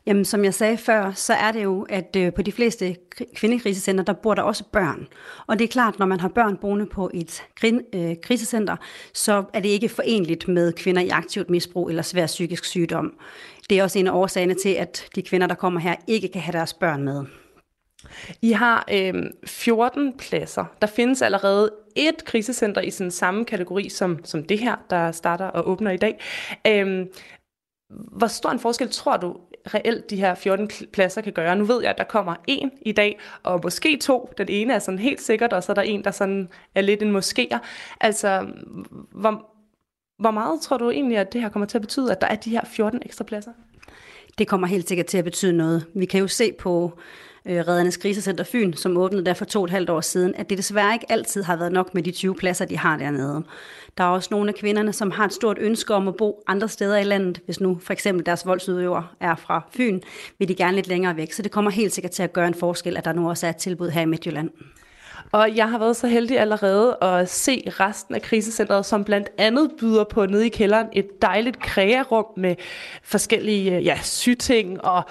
Jamen, som jeg sagde før, så er det jo, at øh, på de fleste kvindekrisecenter, der bor der også børn. Og det er klart, når man har børn boende på et øh, krisecenter, så er det ikke forenligt med kvinder i aktivt misbrug eller svær psykisk sygdom. Det er også en af årsagerne til, at de kvinder, der kommer her, ikke kan have deres børn med. I har øh, 14 pladser. Der findes allerede et krisecenter i sådan samme kategori som, som det her, der starter og åbner i dag. Øh, hvor stor en forskel tror du reelt de her 14 pladser kan gøre? Nu ved jeg, at der kommer en i dag, og måske to. Den ene er sådan helt sikkert, og så er der en, der sådan er lidt en moskéer. Altså, hvor, hvor meget tror du egentlig, at det her kommer til at betyde, at der er de her 14 ekstra pladser? Det kommer helt sikkert til at betyde noget. Vi kan jo se på øh, Reddernes Krisecenter Fyn, som åbnede der for to og et halvt år siden, at det desværre ikke altid har været nok med de 20 pladser, de har dernede. Der er også nogle af kvinderne, som har et stort ønske om at bo andre steder i landet. Hvis nu for eksempel deres voldsudøver er fra Fyn, vil de gerne lidt længere væk. Så det kommer helt sikkert til at gøre en forskel, at der nu også er et tilbud her i Midtjylland. Og jeg har været så heldig allerede at se resten af krisecentret, som blandt andet byder på nede i kælderen et dejligt krearum med forskellige øh, ja, syting og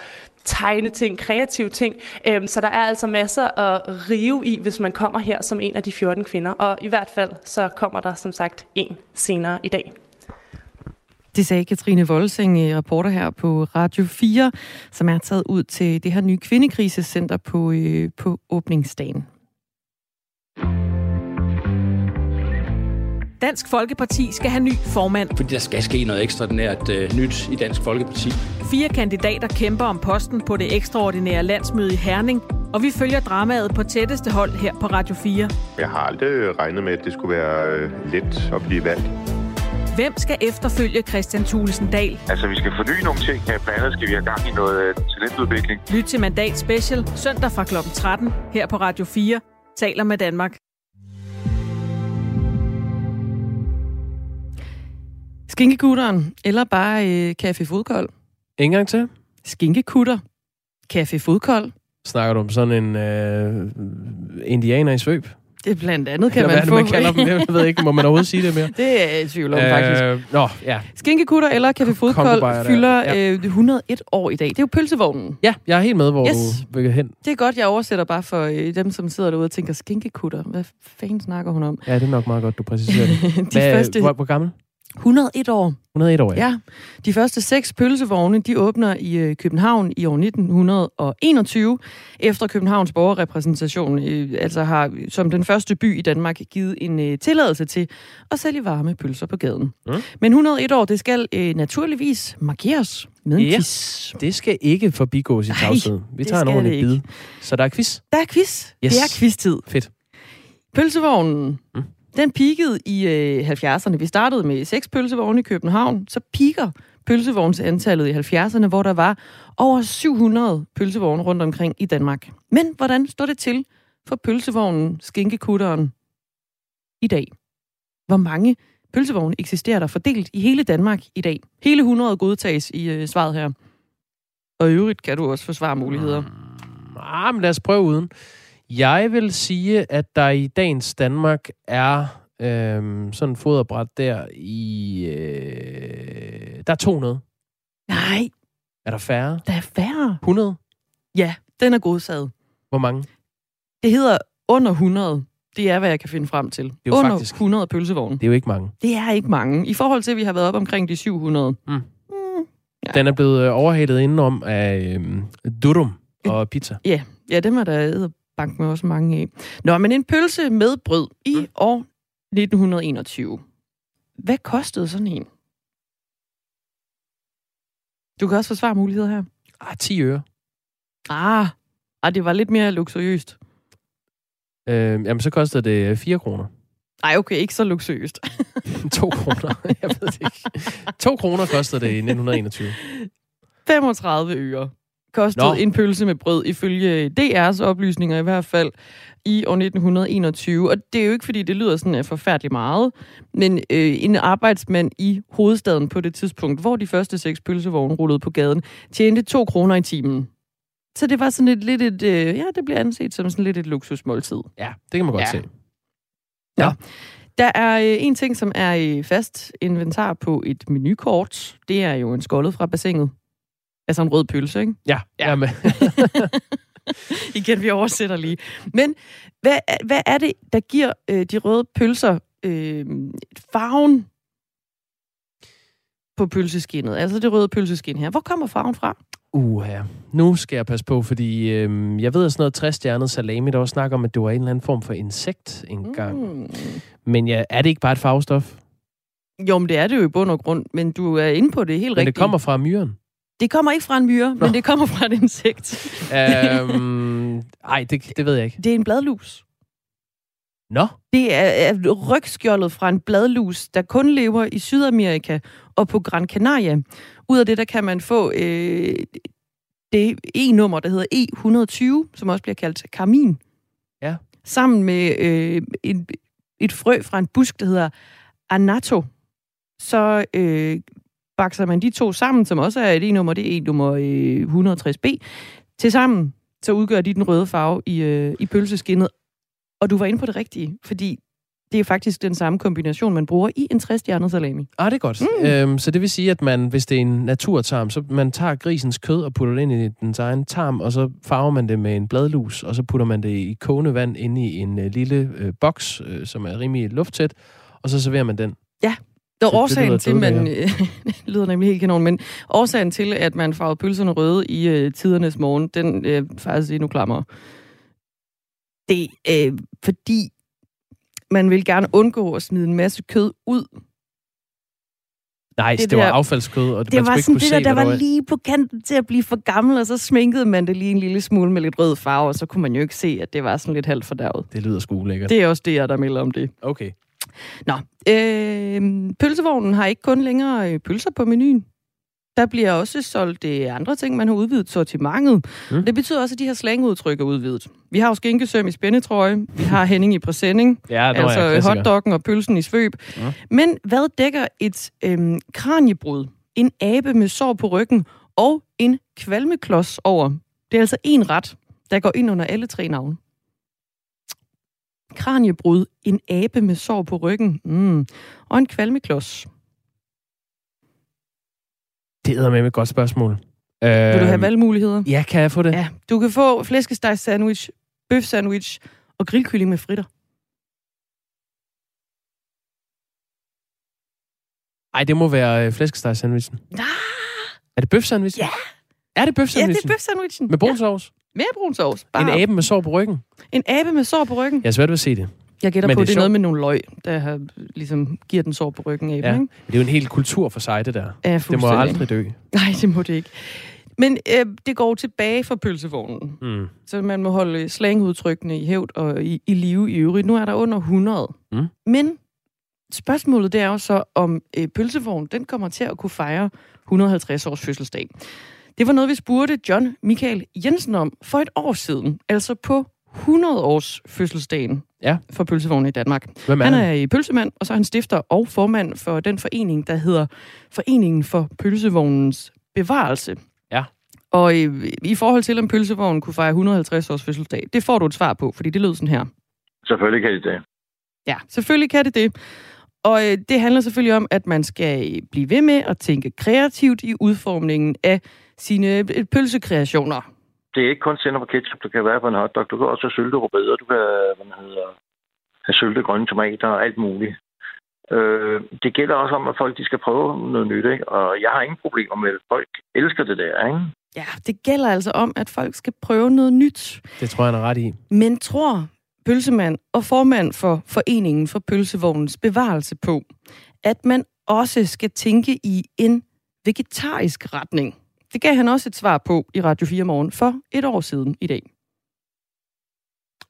tegne ting, kreative ting. Øhm, så der er altså masser at rive i, hvis man kommer her som en af de 14 kvinder. Og i hvert fald så kommer der som sagt en senere i dag. Det sagde Katrine Volsing, reporter her på Radio 4, som er taget ud til det her nye kvindekrisecenter på, øh, på åbningsdagen. Dansk Folkeparti skal have ny formand. Fordi der skal ske noget ekstraordinært uh, nyt i Dansk Folkeparti. Fire kandidater kæmper om posten på det ekstraordinære landsmøde i Herning, og vi følger dramaet på tætteste hold her på Radio 4. Jeg har aldrig regnet med, at det skulle være uh, let at blive valgt. Hvem skal efterfølge Christian Thulesen Dahl? Altså, vi skal forny nogle ting. Blandt andet skal vi have gang i noget uh, talentudvikling. Lyt til Mandat Special søndag fra kl. 13 her på Radio 4. Taler med Danmark. Skinkekutteren, eller bare øh, kaffe fodkold. En gang til. Skinkekutter, kaffe fodkold. Snakker du om sådan en øh, indianer i svøb? Det er blandt andet, kan eller man få. få. man kalder dem? Jeg ved ikke, må man overhovedet sige det mere? [LAUGHS] Det er jeg i tvivl om, øh, faktisk. Nå, ja. Skinkekutter eller kaffe fodkold fylder ja. øh, 101 år i dag. Det er jo pølsevognen. Ja, jeg er helt med, hvor Yes. du vil hen. Det er godt, jeg oversætter bare for øh, dem, som sidder derude og tænker, skinkekutter, hvad fanden snakker hun om? Ja, det er nok meget godt, du præciserer det. [LAUGHS] De Hvad, første- hvor, hvor gammel? 101 år. 101 år, ja. Ja, de første seks pølsevogne, de åbner i øh, København i år 1921, efter Københavns borgerrepræsentation øh, altså har som den første by i Danmark givet en øh, tilladelse til at sælge varme pølser på gaden. Mm. Men 101 år, det skal øh, naturligvis markeres med en Ja. quiz. Det skal ikke forbigås i tavshed. Vi tager en ordentlig bid. Så der er quiz. Der er quiz. Yes. Det er quiz-tid. Fedt. Pølsevognen, Mm den peakede i øh, 70'erne. Vi startede med seks pølsevogne i København. Så piker pølsevognsantallet i 70'erne, hvor der var over 700 pølsevogne rundt omkring i Danmark. Men hvordan står det til for pølsevognen, skinkekutteren, i dag? Hvor mange pølsevogne eksisterer der fordelt i hele Danmark i dag? Hele 100 godtages i øh, svaret her. Og i øvrigt kan du også forsvare muligheder. Ah, men lad os prøve uden. Jeg vil sige, at der i dagens Danmark er øhm, sådan en foderbræt der i... Øh, der er 200. Nej, Er der færre? der er færre. 100? Ja, den er godsaget. Hvor mange? Det hedder under 100. Det er, hvad jeg kan finde frem til. er jo Under faktisk- 100 pølsevogne. Det er jo ikke mange. Det er ikke mange. I forhold til, at vi har været op omkring de 700. Mm. Den er blevet øh, overhældet indenom af øhm, durum og [LAUGHS] pizza. Ja, ja dem er der bank med også mange af. Nå, men en pølse med brød i mm. år 1921. Hvad kostede sådan en? Du kan også forsvare muligheder her. Ah, 10 øre. Ah, ah det var lidt mere luksuriøst. Øh, jamen, så kostede det øh, 4 kroner. Nej, okay, ikke så luksuriøst. [LAUGHS] 2 kroner. Jeg ved det ikke. 2 kroner kostede det i 1921. 35 [LAUGHS] øre kostede Nå. en pølse med brød, ifølge DR's oplysninger i hvert fald, i år 1921. Og det er jo ikke, fordi det lyder sådan uh, forfærdeligt meget, men øh, en arbejdsmand i hovedstaden på det tidspunkt, hvor de første seks pølsevogne rullede på gaden, tjente 2 kroner i timen. Så det var sådan et lidt et, øh, ja, det bliver anset som sådan lidt et luksusmåltid. Ja, det kan man godt Ja. se. Ja. Der er øh, en ting, som er i fast inventar på et menukort. Det er jo en skoldet fra bassinet. Altså en rød pølse, ikke? Ja, ja. Jamen, [LAUGHS] Igen, vi oversætter lige. Men hvad, er- hvad er det, der giver øh, de røde pølser øh, farven på pølseskinnet? Altså det røde pølseskin her. Hvor kommer farven fra? Uh, ja. Nu skal jeg passe på, fordi øhm, jeg ved, at sådan noget træstjernet salami, der også snakker om, at det var en eller anden form for insekt engang. Mm. Men ja, er det ikke bare et farvestof? Jo, men det er det jo i bund og grund, men du er inde på det helt Men rigtigt. det kommer fra myren. Det kommer ikke fra en myre, men det kommer fra et insekt. øhm, [LAUGHS] ej, det, det ved jeg ikke. Det er en bladlus. Nå, Det er, er rygskjoldet fra en bladlus, der kun lever i Sydamerika og på Gran Canaria. Ud af det, der kan man få øh, det E-nummer, der hedder E120, som også bliver kaldt karmin. Ja. Sammen med øh, et, et frø fra en busk, der hedder anato. Så øh, bakser man de to sammen, som også er et E-nummer, det er E-nummer øh, 160B. Til sammen, så udgør de den røde farve i, øh, i pølseskinnet. Og du var inde på det rigtige, fordi det er faktisk den samme kombination, man bruger i en træstjernet salami. ah, det er godt. Mm. Øhm, så det vil sige, at man, hvis det er en naturtarm, så man tager grisens kød og putter det ind i dens egen tarm, og så farver man det med en bladlus, og så putter man det i kogende vand inde i en øh, lille øh, boks, øh, som er rimelig lufttæt, og så serverer man den. Ja, det årsagen lyder til, man... [LAUGHS] det lyder nemlig helt kanon, men årsagen til, at man farvede pølserne røde i øh, tidernes morgen, den øh, faktisk endnu klammer. Det er øh, fordi, man vil gerne undgå at smide en masse kød ud. Nej, det, Det det var der- affaldskød, og Det man var sådan det se, der, der hvad var var. lige på kanten til at blive for gammel, og så sminkede man det lige en lille smule med lidt rød farve, og så kunne man jo ikke se, at det var sådan lidt halvt fordærvet. Det lyder sgu. Det er også det, jeg der melder om det. Okay. Nå, øh, pølsevognen har ikke kun længere øh, pølser på menuen. Der bliver også solgt øh, andre ting, man har udvidet sortimentet. Mm. Det betyder også, at de her slangudtryk er udvidet. Vi har jo skinkesøm i spændetrøje, vi har Henning i præsending, [LAUGHS] Ja, altså hotdoggen og pølsen i svøb. Ja. Men hvad dækker et øh, kraniebrud, en abe med sår på ryggen og en kvalmeklods over? Det er altså en ret, der går ind under alle tre navne. Kraniebrud, en abe med sår på ryggen, mm. og en kvalmeklods. Det er med et godt spørgsmål. Vil du have Øhm, valgmuligheder? Ja, kan jeg få det? Ja, du kan få flæskesteg sandwich, bøf sandwich og grillkylling med fritter. Ej, det må være øh, flæskesteg sandwichen. Ah, Er det bøf sandwichen? Ja. Er det bøf ja, det sandwichen? er bøf sandwichen. Med brun Med brun sovs. En Bare abe med sår på ryggen? en abe med sår på ryggen. Jeg er svært ved at se det. Jeg gætter Men på, det er sjovt. noget med nogle løg, der har, ligesom giver den sår på ryggen af. Ja. Ikke? Det er jo en hel kultur for sig, det der. Ja, det må aldrig dø. Nej, det må det ikke. Men øh, det går tilbage for pølsevognen. Mm. Så man må holde slangudtrykkene i hævd og i, i live i øvrigt. Nu er der under 100. Mm. Men spørgsmålet det er jo så, om øh, pølsevognen den kommer til at kunne fejre 150 års fødselsdag. Det var noget, vi spurgte John Michael Jensen om for et år siden. Altså på 100 års fødselsdagen Ja. for pølsevognen i Danmark. Hvem er han han? er i pølsemand, og så er han stifter og formand for den forening, der hedder Foreningen for Pølsevognens Bevarelse. Ja. Og i, i forhold til, om pølsevognen kunne fejre 150 års fødselsdag, det får du et svar på, fordi det lød sådan her. Selvfølgelig kan de det. Ja, selvfølgelig kan det det. Og øh, det handler selvfølgelig om, at man skal blive ved med at tænke kreativt i udformningen af sine øh, pølsekreationer. Det er ikke kun sender på ketchup, du kan være på en hotdog. Du kan også have sylte rødbeder. Du kan, hvad den hedder, have syltet grønne tomater og alt muligt. Øh, det gælder også om, at folk de skal prøve noget nyt, ikke? og jeg har ingen problemer med, at folk elsker det der. Ikke? Ja, det gælder altså om, at folk skal prøve noget nyt. Det tror jeg, han er ret i. Men tror pølsemand og formand for Foreningen for Pølsevognens bevarelse på, at man også skal tænke i en vegetarisk retning? Det gav han også et svar på i Radio 4 morgen for et år siden i dag.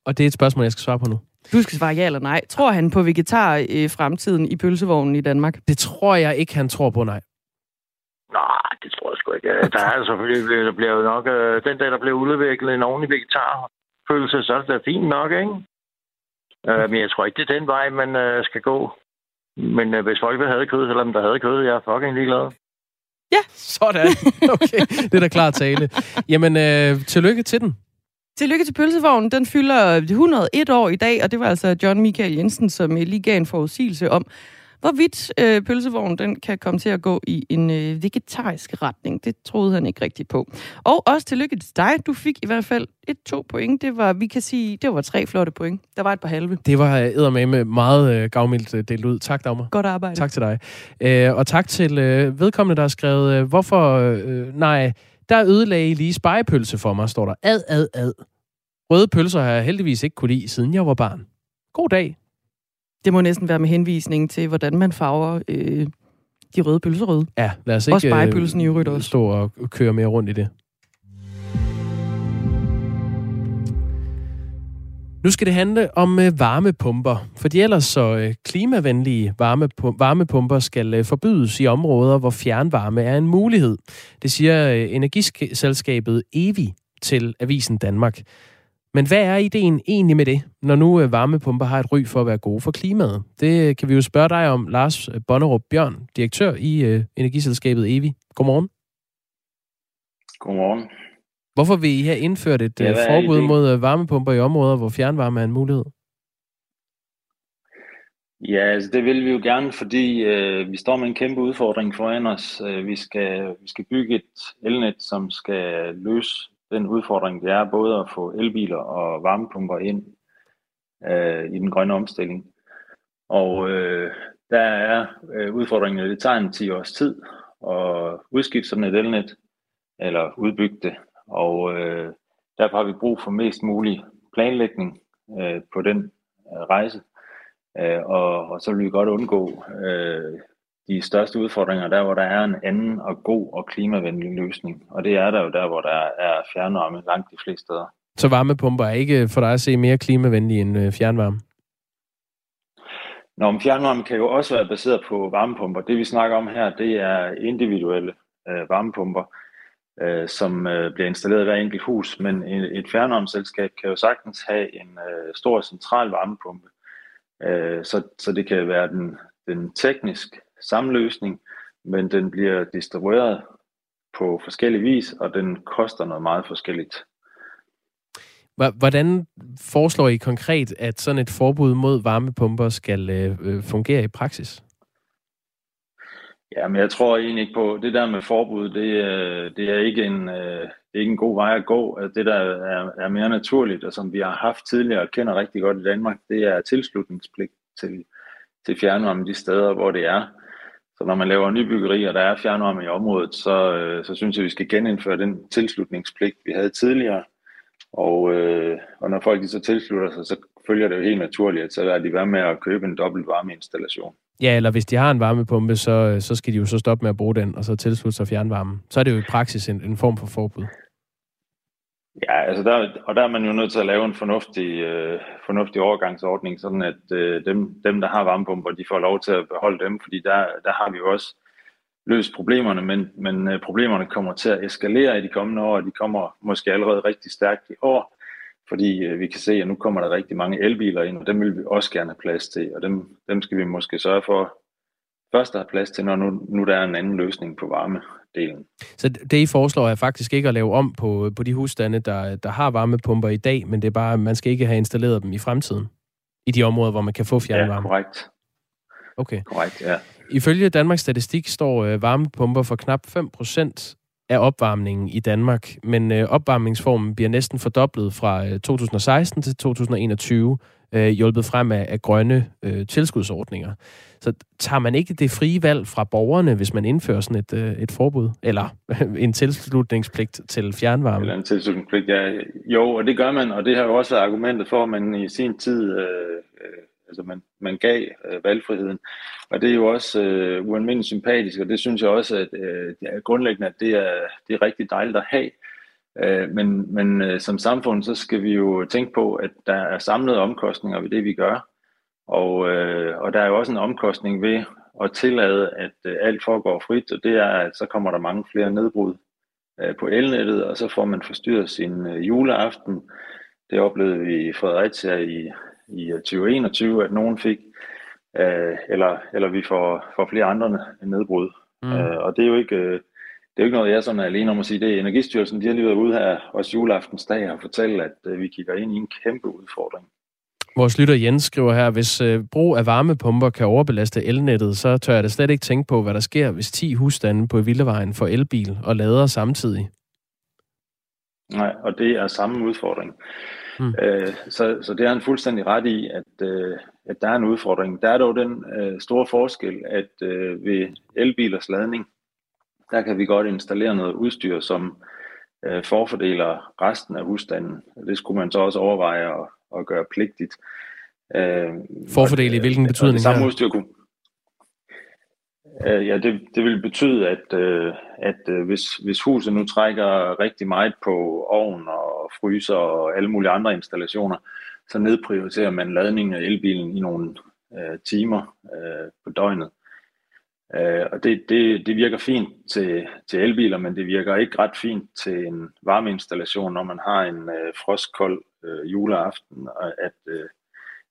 Og det er et spørgsmål, jeg skal svare på nu. Du skal svare ja eller nej. Tror han på vegetar-fremtiden i pølsevognen i Danmark? Det tror jeg ikke, han tror på, nej. Nej, det tror jeg sgu ikke. Der er selvfølgelig, der bliver jo nok, øh, den dag, der bliver udviklet en ordentlig vegetarfølelse, så er det da fint nok, ikke? Øh, men jeg tror ikke, det er den vej, man øh, skal gå. Men øh, hvis folk vil have kød, selvom der havde kød, jeg er fucking ligeglad. Ja. Sådan. Okay, det er da klart tale. Jamen, øh, tillykke til den. Tillykke til pølsevognen. Den fylder 101 år i dag, og det var altså John Michael Jensen, som lige gav en forudsigelse om, hvorvidt øh, pølsevognen den kan komme til at gå i en øh, vegetarisk retning. Det troede han ikke rigtigt på. Og også tillykke til dig. Du fik i hvert fald et to point. Det var, vi kan sige, det var tre flotte point. Der var et par halve. Det var med meget øh, gavmildt øh, delt ud. Tak, Dagmar. Godt arbejde. Tak til dig. Øh, og tak til øh, vedkommende, der har skrevet, øh, hvorfor... Øh, nej, der ødelagde I lige spejepølse for mig, står der. Ad, ad, ad. Røde pølser har jeg heldigvis ikke kunne lide, siden jeg var barn. God dag. Det må næsten være med henvisning til, hvordan man farver øh, de røde pølser røde. Ja, lad os ikke også spejepølsen i øvrigt også. stå og køre mere rundt i det. Nu skal det handle om øh, varmepumper, fordi ellers så øh, klimavenlige varmepumper skal øh, forbydes i områder, hvor fjernvarme er en mulighed. Det siger energiselskabet EVI til Avisen Danmark. Men hvad er ideen egentlig med det, når nu øh, varmepumper har et ry for at være gode for klimaet? Det kan vi jo spørge dig om, Lars Bonnerup Bjørn, direktør i Energiselskabet EVI. Godmorgen. Godmorgen. Hvorfor vil I have indført et ja, forbud mod varmepumper i områder, hvor fjernvarme er en mulighed? Ja, altså det vil vi jo gerne, fordi øh, vi står med en kæmpe udfordring foran os. Vi skal, vi skal bygge et elnet, som skal løse den udfordring, det er både at få elbiler og varmepumper ind øh, i den grønne omstilling. Og øh, der er øh, udfordringen, at det tager en 10 års tid at udskifte sådan et elnet, eller udbygge det. Og øh, derfor har vi brug for mest mulig planlægning øh, på den øh, rejse. Øh, og, og så vil vi godt undgå øh, de største udfordringer der, hvor der er en anden og god og klimavenlig løsning. Og det er der jo der, hvor der er fjernvarme langt de fleste steder. Så varmepumper er ikke for dig at se mere klimavenlige end øh, fjernvarme? Nå, men fjernvarme kan jo også være baseret på varmepumper. Det vi snakker om her, det er individuelle øh, varmepumper, øh, som øh, bliver installeret i hver enkelt hus. Men et fjernvarmeselskab kan jo sagtens have en øh, stor central varmepumpe. Øh, så, så det kan være den, den teknisk samme løsning, men den bliver distribueret på forskellig vis, og den koster noget meget forskelligt. Hvordan foreslår I konkret, at sådan et forbud mod varmepumper skal øh, øh, fungere i praksis? Ja, men jeg tror egentlig ikke på, det der med forbud, det, det er ikke en, det er ikke en god vej at gå. Det, der er, er mere naturligt, og som vi har haft tidligere og kender rigtig godt i Danmark, det er tilslutningspligt til, til fjernvarme de steder, hvor det er. Så når man laver nybyggeri, og der er fjernvarme i området, så, øh, så synes jeg, at vi skal genindføre den tilslutningspligt, vi havde tidligere. Og, øh, og når folk så tilslutter sig, så følger det jo helt naturligt, at så er de være med at købe en dobbelt varmeinstallation. Ja, eller hvis de har en varmepumpe, så, øh, så skal de jo så stoppe med at bruge den, og så tilslutte sig fjernvarmen. Så er det jo i praksis en, en form for forbud. Ja, altså der, og der er man jo nødt til at lave en fornuftig, øh, fornuftig overgangsordning, sådan at øh, dem, dem, der har varmepumper, de får lov til at beholde dem, fordi der, der har vi jo også løst problemerne, men, men øh, problemerne kommer til at eskalere i de kommende år, og de kommer måske allerede rigtig stærkt i år, fordi øh, vi kan se, at nu kommer der rigtig mange elbiler ind, og dem vil vi også gerne have plads til, og dem, dem skal vi måske sørge for først at have plads til, når nu, nu der er en anden løsning på varme delen. Så det, I foreslår, er faktisk ikke at lave om på, på de husstande, der, der har varmepumper i dag, men det er bare, at man skal ikke have installeret dem i fremtiden, i de områder, hvor man kan få fjernvarme? Ja, korrekt. Okay. Korrekt, ja. Ifølge Danmarks Statistik står øh, varmepumper for knap 5% af opvarmningen i Danmark, men øh, opvarmningsformen bliver næsten fordoblet fra øh, 2016 til 2021. øh, hjulpet frem af, af grønne øh, tilskudsordninger. Så tager man ikke det frie valg fra borgerne, hvis man indfører sådan et, øh, et forbud? Eller [LAUGHS] en tilslutningspligt til fjernvarme? Eller en tilslutningspligt, ja. Jo, og det gør man, og det har jo også været argumentet for, at man i sin tid øh, øh altså man, man gav øh, valgfriheden. Og det er jo også øh, ualmindeligt sympatisk, og det synes jeg også, at øh, det er grundlæggende, at det er, det er rigtig dejligt at have. Øh, men men øh, som samfund, så skal vi jo tænke på, at der er samlede omkostninger ved det, vi gør. Og, øh, og der er jo også en omkostning ved at tillade, at øh, alt foregår frit, og det er, at så kommer der mange flere nedbrud øh, på elnettet, og så får man forstyrret sin øh, juleaften. Det oplevede vi i Fredericia i, i 2021, at nogen fik, øh, eller, eller vi får, får flere andre nedbrud. Mm. Øh, og det er jo ikke... Øh, det er jo ikke noget, jeg sådan er alene om at sige. Det er Energistyrelsen, de har lige været ude her også juleaftensdag og fortælle, at øh, vi kigger ind i en kæmpe udfordring. Vores lytter Jens skriver her, hvis øh, brug af varmepumper kan overbelaste elnettet, så tør jeg da slet ikke tænke på, hvad der sker, hvis 10 husstande på Villevejen får elbil og lader samtidig. Nej, og det er samme udfordring. Mm. Øh, så, så det er en fuldstændig ret i, at, øh, at der er en udfordring. Der er dog den øh, store forskel, at øh, ved elbilers ladning, der kan vi godt installere noget udstyr, som øh, forfordeler resten af husstanden. Det skulle man så også overveje at, at gøre pligtigt. Øh, Forfordele i hvilken betydning? Det samme udstyr kunne, Øh, ja, det, det vil betyde, at, øh, at øh, hvis, hvis huset nu trækker rigtig meget på ovn og fryser og alle mulige andre installationer, så nedprioriterer man ladningen af elbilen i nogle øh, timer øh, på døgnet. Øh, og det, det, det virker fint til, til elbiler, men det virker ikke ret fint til en varmeinstallation, når man har en øh, frostkold øh, juleaften, og at, øh,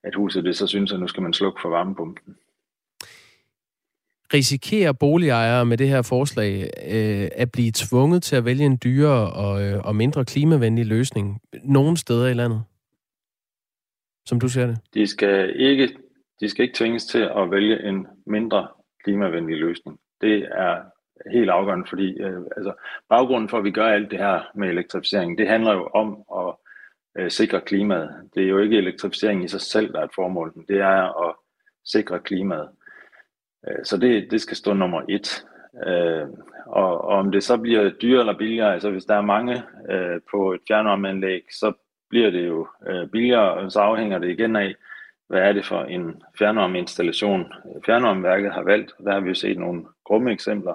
at huset det så synes, at nu skal man slukke for varmepumpen. Risikerer boligejere med det her forslag øh, at blive tvunget til at vælge en dyrere og, øh, og mindre klimavenlig løsning nogen steder i landet? Som du ser det? De skal ikke, de skal ikke tvinges til at vælge en mindre klimavenlig løsning. Det er helt afgørende, fordi øh, altså, baggrunden for, at vi gør alt det her med elektrificering, det handler jo om at øh, sikre klimaet. Det er jo ikke elektrificering i sig selv, der er et formål, men det er at sikre klimaet. Øh, Øh, så det, det skal stå nummer et. Øh, og, og om det så bliver dyrere eller billigere, altså hvis der er mange øh, på et fjernvarmeanlæg, så bliver det jo øh, billigere, og så afhænger det igen af, hvad er det for en fjernvarmeinstallation, øh, fjernvarmeværket har valgt. Der har vi jo set nogle grumme eksempler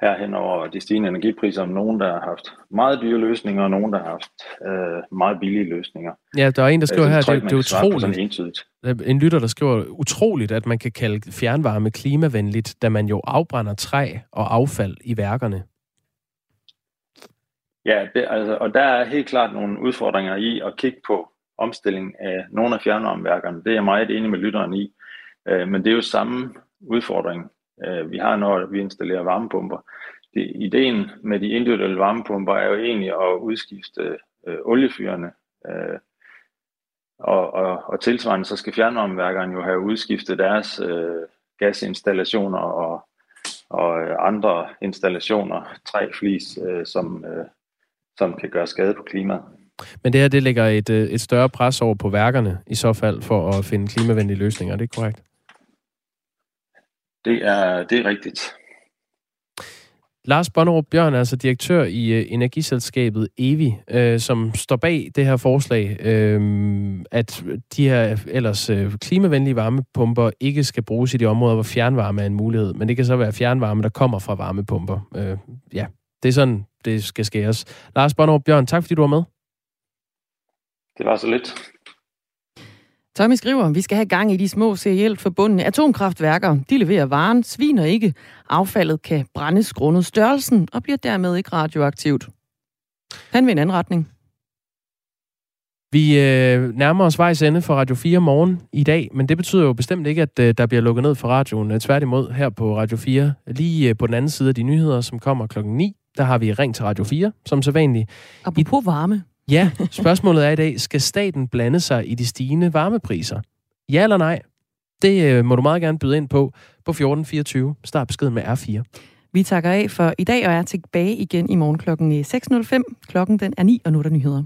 her hen over de stigende energipriser, om nogen, der har haft meget dyre løsninger, og nogen, der har haft øh, meget billige løsninger. Ja, der er en, der skriver øh, her, det, det er utroligt. En lytter, der skriver, utroligt, at man kan kalde fjernvarme klimavenligt, da man jo afbrænder træ og affald i værkerne. Ja, det, altså, og der er helt klart nogle udfordringer i at kigge på omstilling af nogle af fjernvarmeværkerne. Det er jeg meget enig med lytteren i. Øh, men det er jo samme udfordring, øh, vi har, når vi installerer varmepumper. Det, ideen med de individuelle varmepumper er jo egentlig at udskifte øh, oliefyrene. Øh, og, og, og tilsvarende så skal fjernvarmeværkerne jo have udskiftet deres øh, gasinstallationer og, og øh, andre installationer, træflis, øh, som, øh, som kan gøre skade på klimaet. Men det her, det lægger et, øh, et større pres over på værkerne, i så fald, for at finde klimavenlige løsninger. Er det korrekt? Det er, det er rigtigt. Lars Bonnerup Bjørn er altså direktør i uh, energiselskabet EVI, uh, som står bag det her forslag, uh, at de her ellers uh, klimavenlige varmepumper ikke skal bruges i de områder, hvor fjernvarme er en mulighed. Men det kan så være fjernvarme, der kommer fra varmepumper. Uh, ja, det er sådan, det skal skæres. Lars Bonnerup Bjørn, tak fordi du var med. Det var så lidt. Tommy skriver, vi skal have gang i de små serielt forbundne atomkraftværker. De leverer varen, sviner ikke. Affaldet kan brændes grundet størrelsen og bliver dermed ikke radioaktivt. Han vil en anden retning. Vi øh, nærmer os vejs ende for Radio 4 morgen i dag, men det betyder jo bestemt ikke, at øh, der bliver lukket ned for radioen. Tværtimod her på Radio 4, lige øh, på den anden side af de nyheder, som kommer klokken 9, der har vi ring til Radio 4, som så vanligt. Apropos varme. Ja, spørgsmålet er i dag, skal staten blande sig i de stigende varmepriser? Ja eller nej? Det øh, må du meget gerne byde ind på på 1424. Start beskeden med R4. Vi takker af for i dag og er tilbage igen i morgen klokken øh, 6.05. Klokken den er 9, og nu er der nyheder.